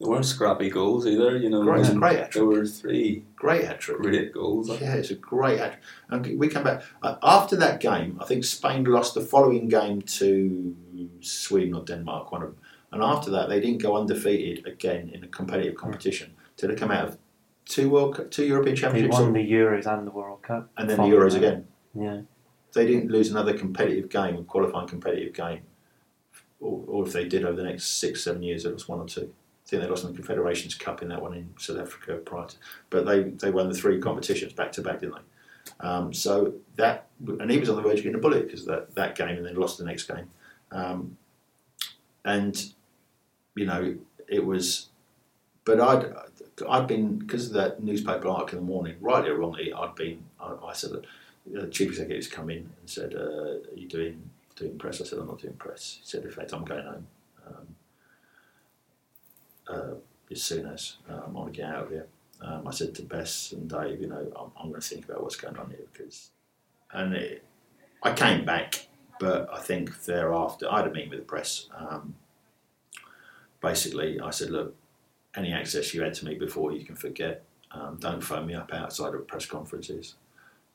They weren't scrappy goals either, you know. Great, it's and great There hat-trick. were three great hat trick. great goals. Yeah, it's a great hat. And we come back uh, after that game. I think Spain lost the following game to Sweden or Denmark, one of them. And after that, they didn't go undefeated again in a competitive competition till they come out of two World, Cup, two European Championships. They Championships, won the Euros and the World Cup. and then the Euros that. again. Yeah. They didn't lose another competitive game, qualifying competitive game, or, or if they did over the next six, seven years, it was one or two. I think they lost in the Confederations Cup in that one in South Africa prior to, but they, they won the three competitions back to back, didn't they? Um, so that, and he was on the verge of getting a bullet because that, that game and then lost the next game. Um, and, you know, it was, but I'd, I'd been, because of that newspaper article in the morning, rightly or wrongly, I'd been, I, I said, the chief executives come in and said, uh, "Are you doing doing press?" I said, "I'm not doing press." He said, "In fact, I'm going home uh, as soon as I want to get out of here." Um, I said to Beasant Dave, "You know, I'm, I'm going to think about what's going on here because," and it, I came back, but I think thereafter I had a meeting with the press. Um, basically, I said, "Look, any access you had to me before, you can forget. Um, don't phone me up outside of press conferences."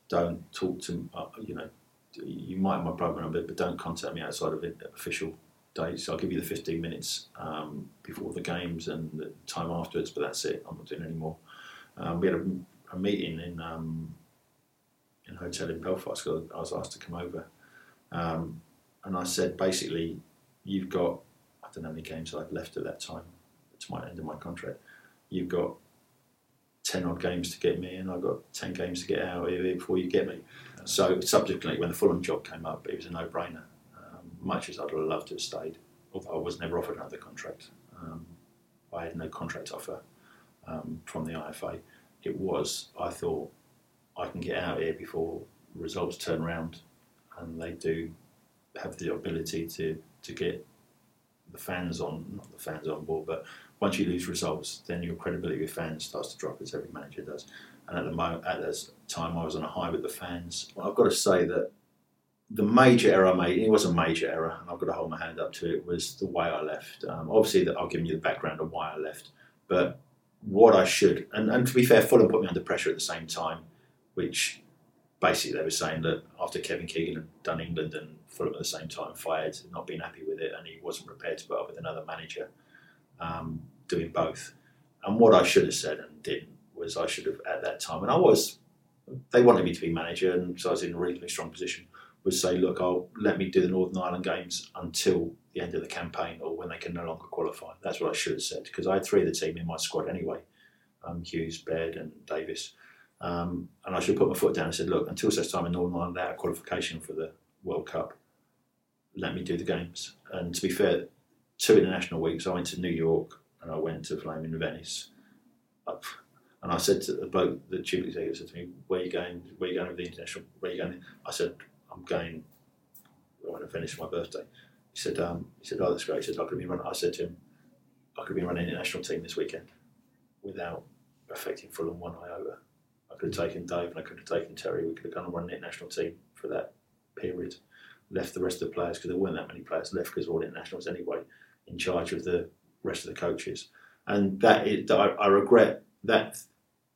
don't talk to uh, you know you might have my private number but don't contact me outside of official dates i'll give you the 15 minutes um, before the games and the time afterwards but that's it i'm not doing any more um, we had a, a meeting in um, in a hotel in belfast i was asked to come over um, and i said basically you've got i don't know how many games I've left at that time to my end of my contract you've got 10 odd games to get me in. I've got 10 games to get out of here before you get me. So, subsequently, when the Fulham job came up, it was a no brainer. Um, much as I'd have loved to have stayed, although I was never offered another contract. Um, I had no contract offer um, from the IFA. It was, I thought, I can get out here before results turn around and they do have the ability to, to get the fans on, not the fans on board, but once you lose results, then your credibility with fans starts to drop, as every manager does. And at the moment, at this time, I was on a high with the fans. Well, I've got to say that the major error I made, it was a major error, and I've got to hold my hand up to it, was the way I left. Um, obviously, that I'll give you the background of why I left, but what I should, and, and to be fair, Fulham put me under pressure at the same time, which basically they were saying that after Kevin Keegan had done England and Fulham at the same time fired, not being happy with it, and he wasn't prepared to put up with another manager um, doing both. And what I should have said and didn't was I should have at that time, and I was. They wanted me to be manager, and so I was in a reasonably strong position. Was say, look, I'll let me do the Northern Ireland games until the end of the campaign, or when they can no longer qualify. That's what I should have said because I had three of the team in my squad anyway: um, Hughes, Baird, and Davis. Um, and I should have put my foot down and said, look, until such time in Northern Ireland out of qualification for the World Cup, let me do the games. And to be fair, two international weeks, I went to New York and I went to Flaming Venice. Up. And I said to the bloke, the chief executive said to me, Where are you going? Where are you going with the international? Where are you going? I said, I'm going I want to finish my birthday. He said, um, he said, Oh, that's great. He said, I could be running I said to him, I could be running the national team this weekend without affecting Fulham one iota. I could have taken Dave and I could have taken Terry. We could have gone and run the national team for that period. Left the rest of the players because there weren't that many players left because all internationals anyway, in charge of the rest of the coaches. And that is, I, I regret that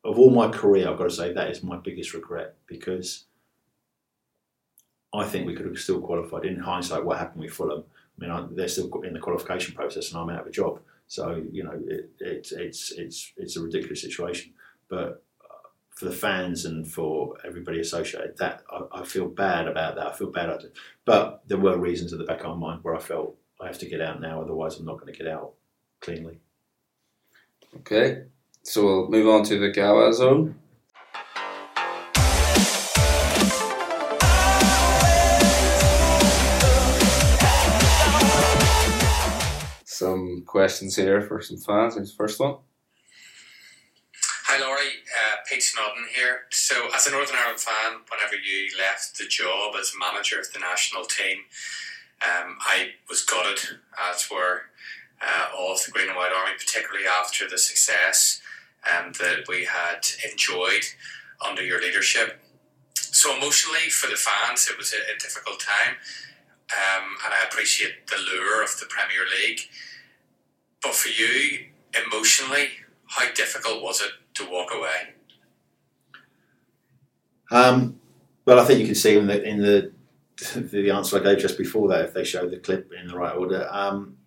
of all my career. I've got to say that is my biggest regret because I think we could have still qualified. In hindsight, what happened with Fulham? I mean, I, they're still in the qualification process, and I'm out of a job. So you know, it, it, it's it's it's a ridiculous situation. But uh, for the fans and for everybody associated, that I, I feel bad about that. I feel bad. But there were reasons at the back of my mind where I felt I have to get out now, otherwise I'm not going to get out cleanly. Okay, so we'll move on to the Gawa zone. Some questions here for some fans. Here's the first one. Hi Lawrie, uh, Pete Snodden here. So, as a Northern Ireland fan, whenever you left the job as manager of the national team, um, I was gutted, as were uh, all of the Green and White Army, particularly after the success um, that we had enjoyed under your leadership. So, emotionally, for the fans, it was a, a difficult time, um, and I appreciate the lure of the Premier League. But for you, emotionally, how difficult was it to walk away? Um, well, I think you can see in the in the the answer I gave just before that, if they show the clip in the right order, um,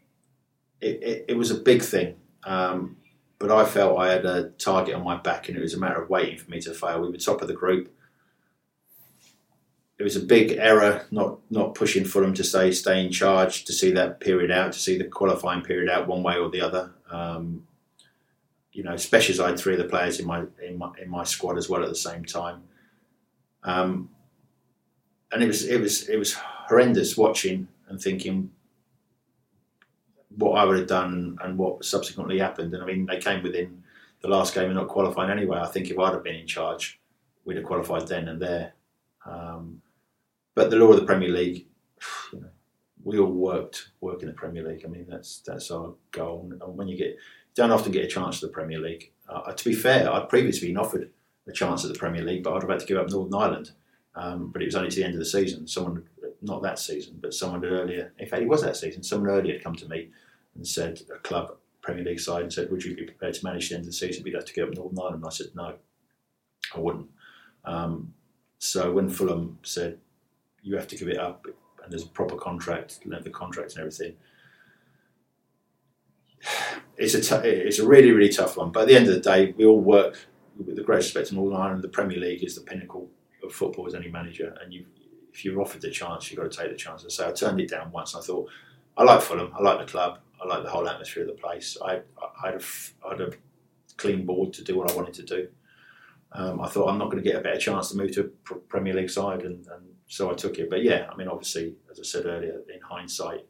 it, it, it, was a big thing. Um, but I felt I had a target on my back, and it was a matter of waiting for me to fail. We were top of the group. It was a big error not not pushing Fulham to stay stay in charge, to see that period out, to see the qualifying period out one way or the other. Um, you know, especially as I had three of the players in my in my in my squad as well at the same time. Um, and it was it was it was horrendous watching and thinking what I would have done and what subsequently happened. And I mean, they came within the last game and not qualifying anyway. I think if I'd have been in charge, we'd have qualified then and there. Um, but the law of the Premier League, you know, we all worked work in the Premier League. I mean, that's that's our goal. And when you get don't often get a chance to the Premier League. Uh, to be fair, I'd previously been offered a chance at the Premier League, but I'd have had to give up Northern Ireland. Um, but it was only to the end of the season. Someone, not that season, but someone earlier, in fact, it was that season, someone earlier had come to me and said, a club, Premier League side, and said, Would you be prepared to manage the end of the season? We'd have to give up Northern Ireland. And I said, No, I wouldn't. Um, so when Fulham said, You have to give it up, and there's a proper contract, length of contract and everything, it's a t- it's a really really tough one. But at the end of the day, we all work with the greatest respect in all Ireland. The Premier League is the pinnacle of football as any manager, and you if you're offered the chance, you've got to take the chance. And So I turned it down once. I thought I like Fulham, I like the club, I like the whole atmosphere of the place. I I had a, I had a clean board to do what I wanted to do. Um, I thought I'm not going to get a better chance to move to a Premier League side, and, and so I took it. But yeah, I mean, obviously, as I said earlier, in hindsight,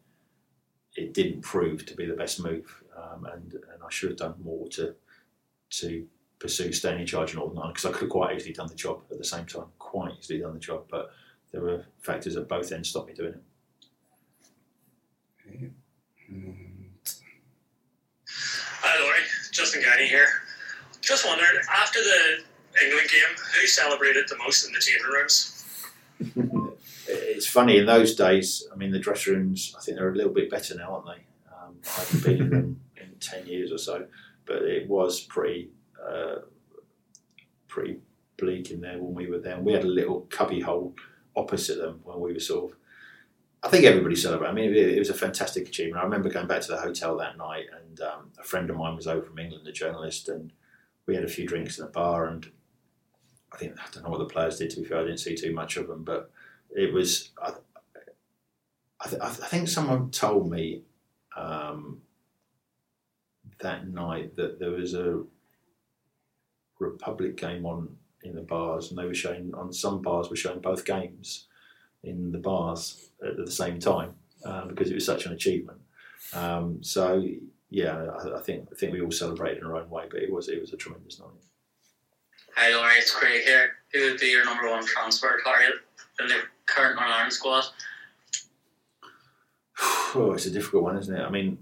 it didn't prove to be the best move um, and and I should have done more to to pursue staying in charge in Northern Ireland because I could have quite easily done the job at the same time, quite easily done the job, but there were factors at both ends stopped me doing it. Hi Lawrie, Justin Guiney here. Just wondered, after the England game, who celebrated the most in the changing rooms? it's funny in those days. I mean, the dressing rooms. I think they're a little bit better now, aren't they? Um, I haven't been in them in 10 years or so, but it was pretty uh, pretty bleak in there when we were there. And we had a little cubby hole opposite them when we were sort of. I think everybody celebrated. I mean, it, it was a fantastic achievement. I remember going back to the hotel that night, and um, a friend of mine was over from England, a journalist, and we had a few drinks in a bar, and I think I don't know what the players did. To be fair, I didn't see too much of them, but it was. I, I, th- I think someone told me um, that night that there was a Republic game on in the bars, and they were showing on some bars were showing both games in the bars at the same time uh, because it was such an achievement. Um, so yeah, I, I, think I think we all celebrated in our own way, but it was it was a tremendous night. Hi Lawrie, it's Craig here. Who would be your number one transfer target in the current Northern Ireland squad? Oh, it's a difficult one, isn't it? I mean,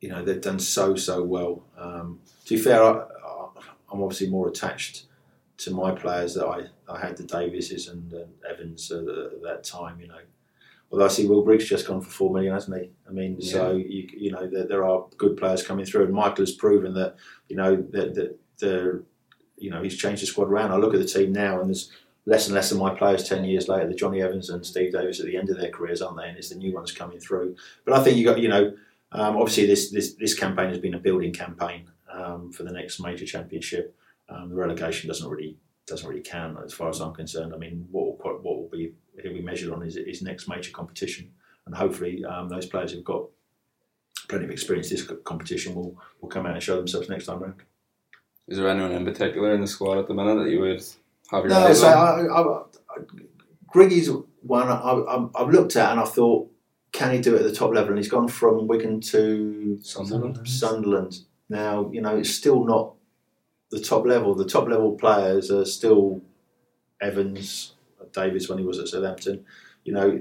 you know, they've done so so well. Um, to be fair, I, I'm obviously more attached to my players that I, I had the Davises and, and Evans at, at, that time. You know, although I see Will Grigg's just gone for four million, hasn't he? I mean, yeah. so you you know there, there, are good players coming through, and Michael has proven that you know that that the you know he's changed the squad around. I look at the team now, and there's less and less of my players ten years later. The Jonny Evans and Steve Davis at the end of their careers, aren't they? And it's the new ones coming through. But I think you got you know um, obviously this this this campaign has been a building campaign um, for the next major championship. Um, the relegation doesn't really doesn't really count as far as I'm concerned. I mean, what will, what will be he'll be measured on is his next major competition, and hopefully um, those players who've got plenty of experience this competition will will come out and show themselves next time round. Is there anyone in particular in the squad at the minute that you would have your no, so I, I, I, Griggy's one I, have looked at and I thought, can he do it at the top level? And he's gone from Wigan to Sunderland. Sunderland. Now, you know, it's still not the top level. The top level players are still Evans, Davis when he was at Southampton. You know,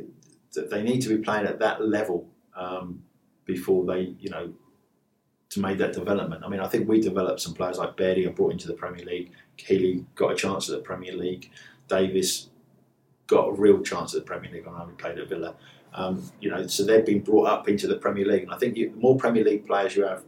they need to be playing at that level um, before they, you know, to make that development. I mean, I think we developed some players like Bairdy, I brought into the Premier League. Healy got a chance at the Premier League. Davis got a real chance at the Premier League when I played at Villa. Um, you know, so they've been brought up into the Premier League, and I think you, the more Premier League players you have,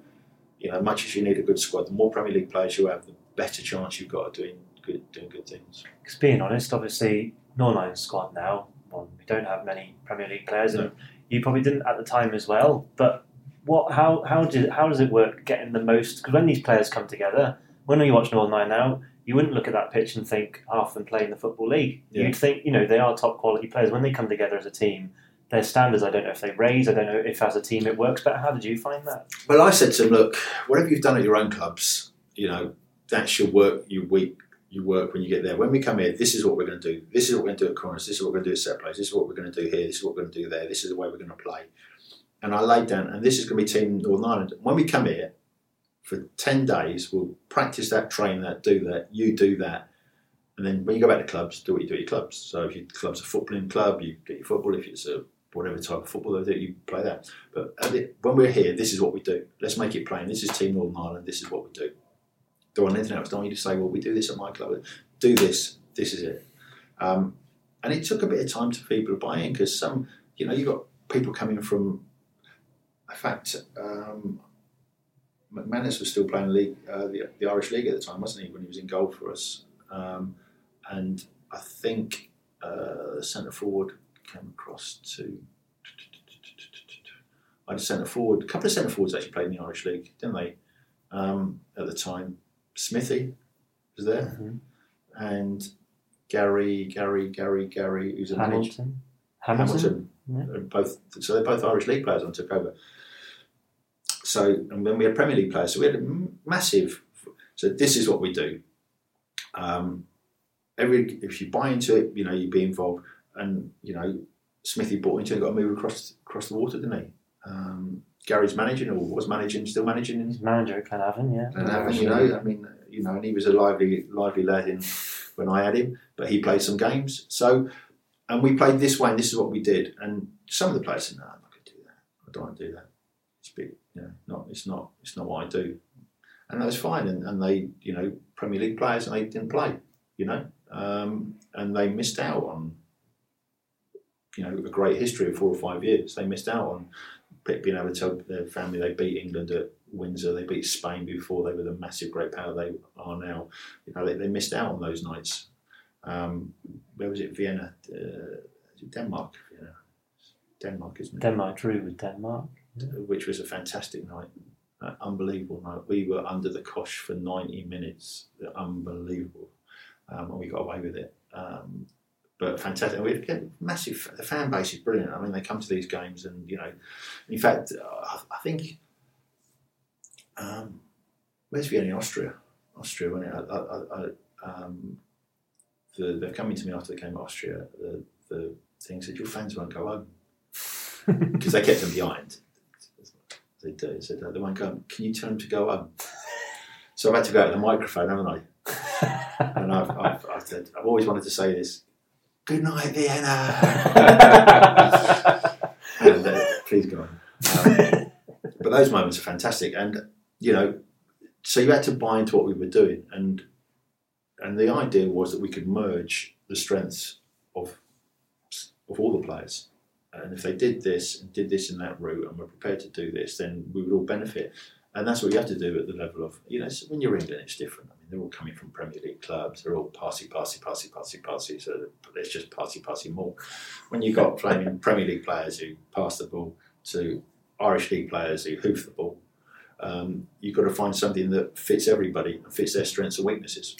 you know, much as you need a good squad, the more Premier League players you have, the better chance you've got of doing good, doing good things. Because being honest, obviously, Northern squad now, well, we don't have many Premier League players, no. and you probably didn't at the time as well. But what, how, how did, how does it work getting the most? Because when these players come together, when are you watch Northern Ireland now, you wouldn't look at that pitch and think half of them play in the football league. Yeah. You'd think, you know, they are top quality players. When they come together as a team, their standards, I don't know if they raise, I don't know if as a team it works better. How did you find that? Well, I said to them, look, whatever you've done at your own clubs, you know, that's your work, you week, you work when you get there. When we come here, this is what we're going to do. This is what we're going to do at corners. This is what we're going to do at set plays. This is what we're going to do here. This is what we're going to do there. This is the way we're going to play. And I laid down, and this is going to be Team Northern Ireland. When we come here for 10 days, we'll practice that, train that, do that, you do that. And then when you go back to clubs, do what you do at your clubs. So if your club's a footballing club, you get your football. If it's a whatever type of football they do, you play that. But the, when we're here, this is what we do. Let's make it plain. This is Team Northern Ireland. This is what we do. Don't want anything else. Don't want you to say, well, we do this at my club. Do this. This is it. Um, and it took a bit of time for people to buy in because some, you know, you've got people coming from. In fact, um, McManus was still playing the league, uh, the, the, Irish league at the time, wasn't he? When he was in goal for us, um, and I think uh, centre forward came across to. I had a centre forward. A couple of centre forwards actually played in the Irish league, didn't they? Um, at the time, Smithy was there, mm-hmm. and Gary, Gary, Gary, Gary, who's a Hamilton. Hamilton. Hamilton. Yeah. Both. So they're both Irish league players and took over. So and then we had Premier League players. So we had a massive. So this is what we do. Um, every if you buy into it, you know you'd be involved and you know Smithy bought into it and got a move across across the water, didn't he? Um, Gary's managing or was managing, still managing. He's manager at Glenavon, yeah. Glenavon, you know, I mean, you know, and he was a lively, lively lad in when I had him, but he played some games. So, and we played this way, and this is what we did. And some of the players said, "No, I'm not going to do that. I don't want to do that. It's a bit, you know, not, it's not, it's not what I do." And that was fine. And, and they, you know, Premier League players, and they didn't play, you know, um, and they missed out on you know a great history of four or five years. They missed out on being able to tell their family they beat England at Windsor, they beat Spain before they were the massive great power they are now. You know they, they missed out on those nights. Um, where was it? Vienna, uh, Denmark. Denmark, isn't it? Denmark drew with Denmark, which was a fantastic night. Unbelievable night. We were under the cosh for 90 minutes. Unbelievable. Um, and we got away with it. Um, but fantastic. We get massive. The fan base is brilliant. I mean, they come to these games, and you know, in fact, uh, I think um, where's Vienna, Austria? Austria. When I, I, I, um, the, they're coming to me after they came to Austria. The, the thing said, "Your fans won't go home." because they kept them behind. They do. said they go. Can you tell them to go home? So I've had to go out the microphone, haven't I? and I've, I've, I've, said, I've always wanted to say this. Good night, Vienna. and uh, please go on. Um, but those moments are fantastic, and you know, so you had to buy into what we were doing, and and the idea was that we could merge the strengths of of all the players and if they did this and did this in that route and were prepared to do this, then we would all benefit. And that's what you have to do at the level of, you know, when you're England, it's different. I mean, they're all coming from Premier League clubs. They're all party, party, party, party, party. So let's just party, party more. When you've got playing Premier League players who pass the ball to Irish League players who hoof the ball, um, you've got to find something that fits everybody and fits their strengths and weaknesses.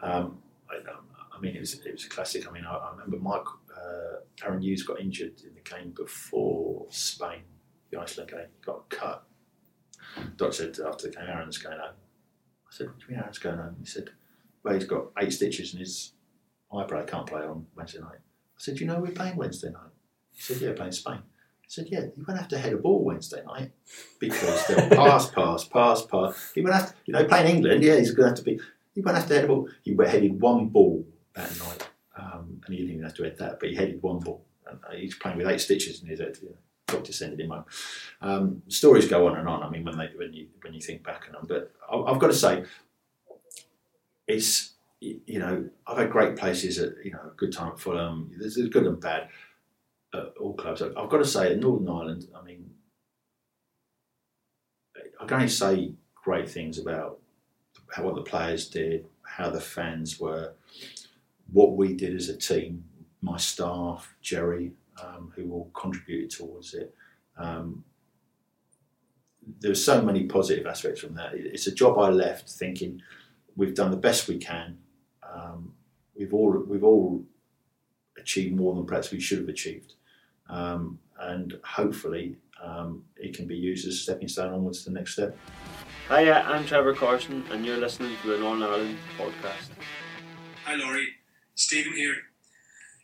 Um, I, I, mean, it was, it was a classic. I mean, I, I remember Mike uh, Aaron Hughes got injured in the game before Spain, the Iceland game. He got cut. Doctor said after the game, Aaron's going home. I said, What do you mean Aaron's going home? He said, Well, he's got eight stitches in his eyebrow, can't play on Wednesday night. I said, You know, we're playing Wednesday night. He said, Yeah, playing Spain. I said, Yeah, you won't have to head a ball Wednesday night because they'll pass, pass, pass, pass. He won't have to, you know, playing England, yeah, he's going to have to be, he won't have to head a ball. He went headed one ball that night um, and he didn't even have to hit that, but he headed one ball. And uh, he's playing with eight stitches in his head. Know, doctor sending him home. Um, stories go on and on. I mean, when they when you when you think back on them, but I've got to say, it's you know I've had great places at you know a good time at Fulham. There's good and bad at all clubs. I've got to say at Northern Ireland, I mean, I can only say great things about how what the players did, how the fans were what we did as a team, my staff, Gerry, um, who all contributed towards it. Um, there were so many positive aspects from that. It's a job I left thinking we've done the best we can. Um, we've all we've all achieved more than perhaps we should have achieved, um, and hopefully um, it can be used as a stepping stone onwards to the next step. Hiya, I'm Trevor Carson, and you're listening to the Northern Ireland podcast. Hi, Lawrie. Stephen here.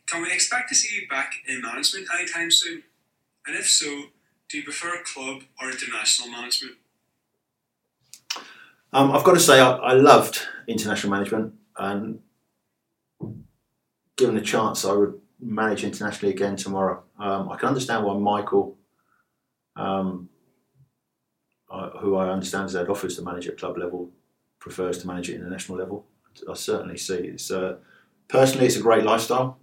Can we expect to see you back in management anytime soon? And if so, do you prefer club or international management? Um, I've got to say, I, I, loved international management, and given the chance, I would manage internationally again tomorrow. Um, I can understand why Michael, um, who I understand is head offers to manage at club level, prefers to manage at international level. I certainly see it's. Uh, Personally, it's a great lifestyle.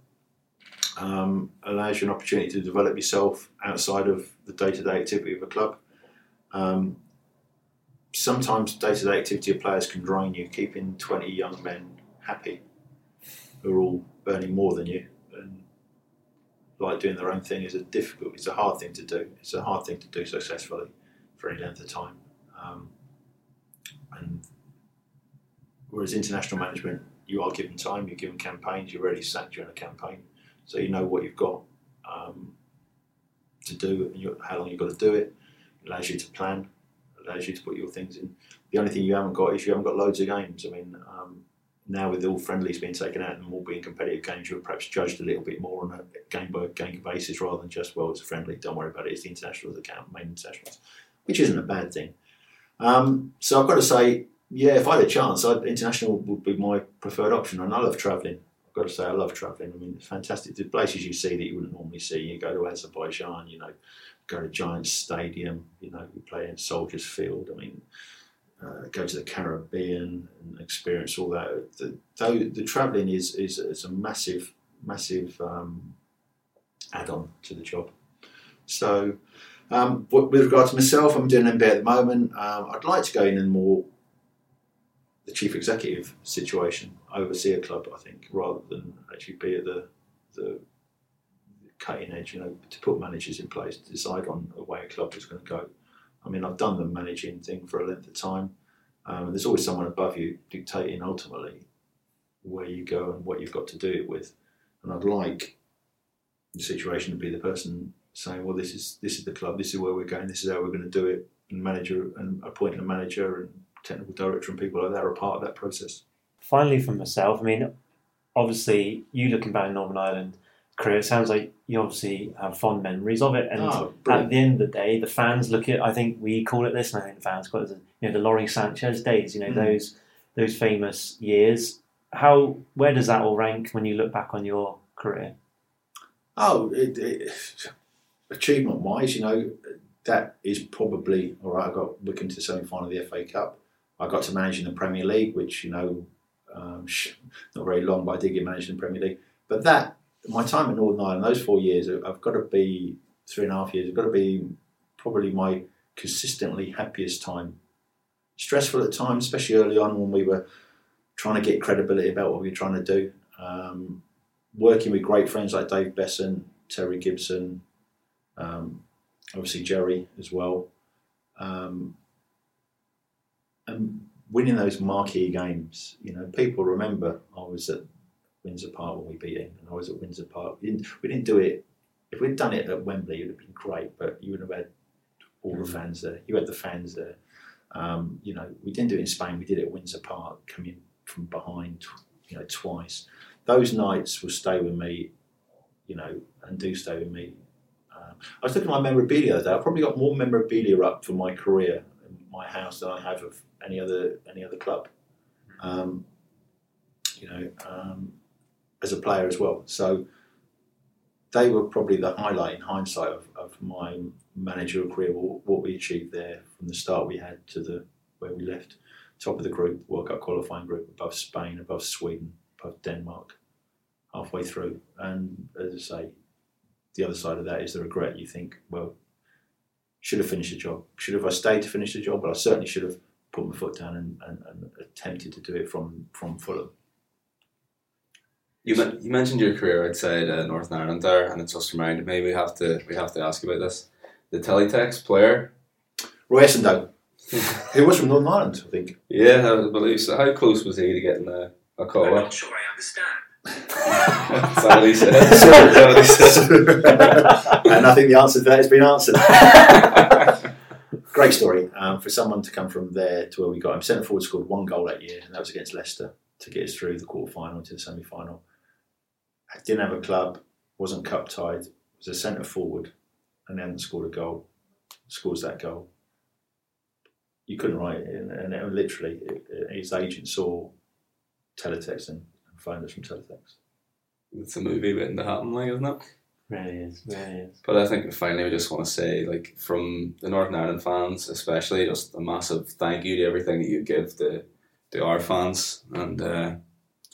Um, allows you an opportunity to develop yourself outside of the day-to-day activity of a club. Um, sometimes day-to-day activity of players can drain you. Keeping 20 young men happy who are all earning more than you and like doing their own thing is a difficult, it's a hard thing to do. It's a hard thing to do successfully for any length of time. Um, and whereas international management you are given time, you're given campaigns, you're already sat during a campaign, so you know what you've got um, to do and how long you've got to do it. It allows you to plan, allows you to put your things in. The only thing you haven't got is you haven't got loads of games. I mean, um, now with all friendlies being taken out and all being competitive games, you're perhaps judged a little bit more on a game by game basis rather than just, well, it's a friendly, don't worry about it, it's the internationals that count, main internationals, which isn't a bad thing. Um, so I've got to say, yeah, if I had a chance, I'd, international would be my preferred option. And I love travelling. I've got to say, I love travelling. I mean, it's fantastic. The places you see that you wouldn't normally see. You go to Azerbaijan, you know, go to Giants Stadium, you know, you play in Soldiers Field. I mean, uh, go to the Caribbean and experience all that. The, the, the travelling is, is, is a massive, massive um, add-on to the job. So, um, with regard to myself, I'm doing MBA at the moment. Um, I'd like to go in and more the chief executive situation, oversee a club, I think, rather than actually be at the the cutting edge. You know, to put managers in place to decide on a way a club is going to go. I mean, I've done the managing thing for a length of time. Um, there's always someone above you dictating ultimately where you go and what you've got to do it with. And I'd like the situation to be the person saying, "Well, this is this is the club. This is where we're going. This is how we're going to do it." And manager and appointing a manager and technical director and people like that are a part of that process. Finally, for myself, I mean, obviously, you looking back in Northern Ireland career, it sounds like you obviously have fond memories of it. And Oh, at the end of the day, the fans look at. I think we call it this, and I think the fans call it, the, you know, the Lawrie Sanchez days. You know, Mm. those those famous years. How where does that all rank when you look back on your career? Oh, it, it, achievement wise, you know, that is probably all right. I got Wycombe to the semi final of the FA Cup. I got to manage in the Premier League, which you know, um, not very long, but I did get managed in the Premier League. But that my time in Northern Ireland, those four years, I've got to be three and a half years. I've got to be probably my consistently happiest time. Stressful at times, especially early on when we were trying to get credibility about what we were trying to do. Um, working with great friends like Dave Beasant, Terry Gibson, um, obviously Gerry as well, um, and winning those marquee games. You know, people remember I was at Windsor Park when we beat England. I was at Windsor Park. We didn't, we didn't do it. If we'd done it at Wembley, it would have been great, but you would have had all the fans there. You had the fans there. Um, you know, we didn't do it in Spain. We did it at Windsor Park, coming from behind, you know, twice. Those nights will stay with me, you know, and do stay with me. Um, I was looking at my memorabilia the other day. I've probably got more memorabilia up for my career in my house than I have of any other any other club. Um, you know, um, as a player as well. So they were probably the highlight in hindsight of, of my managerial career. What, what we achieved there from the start we had to the where we left, top of the group, World Cup qualifying group, above Spain, above Sweden, above Denmark, halfway through. And as I say, the other side of that is the regret. You think, well, should have finished the job. Should have I stayed to finish the job? But I certainly should have put my foot down and, and, and attempted to do it from from Fulham. You, men- you mentioned your career outside uh, Northern Ireland there, and it just reminded me we have to we have to ask you about this. The teletext player, Roy Essandoh, who was from Northern Ireland, I think. yeah, I believe so. How close was he to getting a, a call I'm not sure I understand. That's said. That's what he said. and I think the answer to that has been answered. Great story um, for someone to come from there to where we got him. Centre forward scored one goal that year, and that was against Leicester to get us through the quarter final to the semi final. Didn't have a club, wasn't cup tied, was a centre forward, and hadn't scored a goal. Scores that goal. You couldn't write it, and, it, literally, it, it- his agent saw teletext and, and phoned us from teletext. It's a movie waiting to happen, like, isn't it? Really is, really is. But I think finally we just want to say, like, from the Northern Ireland fans, especially, just a massive thank you to everything that you give to, to our fans, and uh,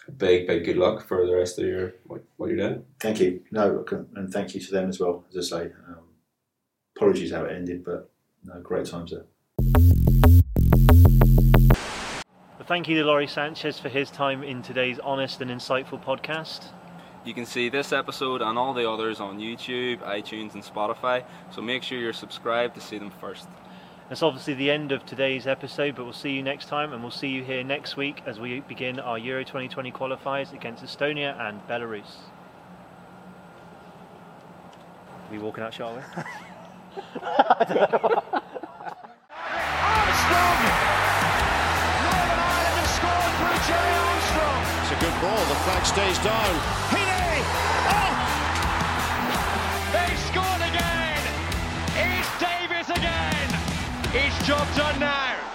a big, big good luck for the rest of your what, what you're doing. Thank you. No, and thank you to them as well. As I say, um, apologies how it ended, but no, great times there. But thank you to Lawrie Sanchez for his time in today's honest and insightful podcast. You can see this episode and all the others on YouTube, iTunes, and Spotify, so make sure you're subscribed to see them first. That's obviously the end of today's episode, but we'll see you next time, and we'll see you here next week as we begin our Euro 2020 qualifiers against Estonia and Belarus. Are we walking out, shall we? Armstrong! Northern Ireland has scored through Gerry Armstrong. It's a good ball. The flag stays down. Heaney! It's job done now!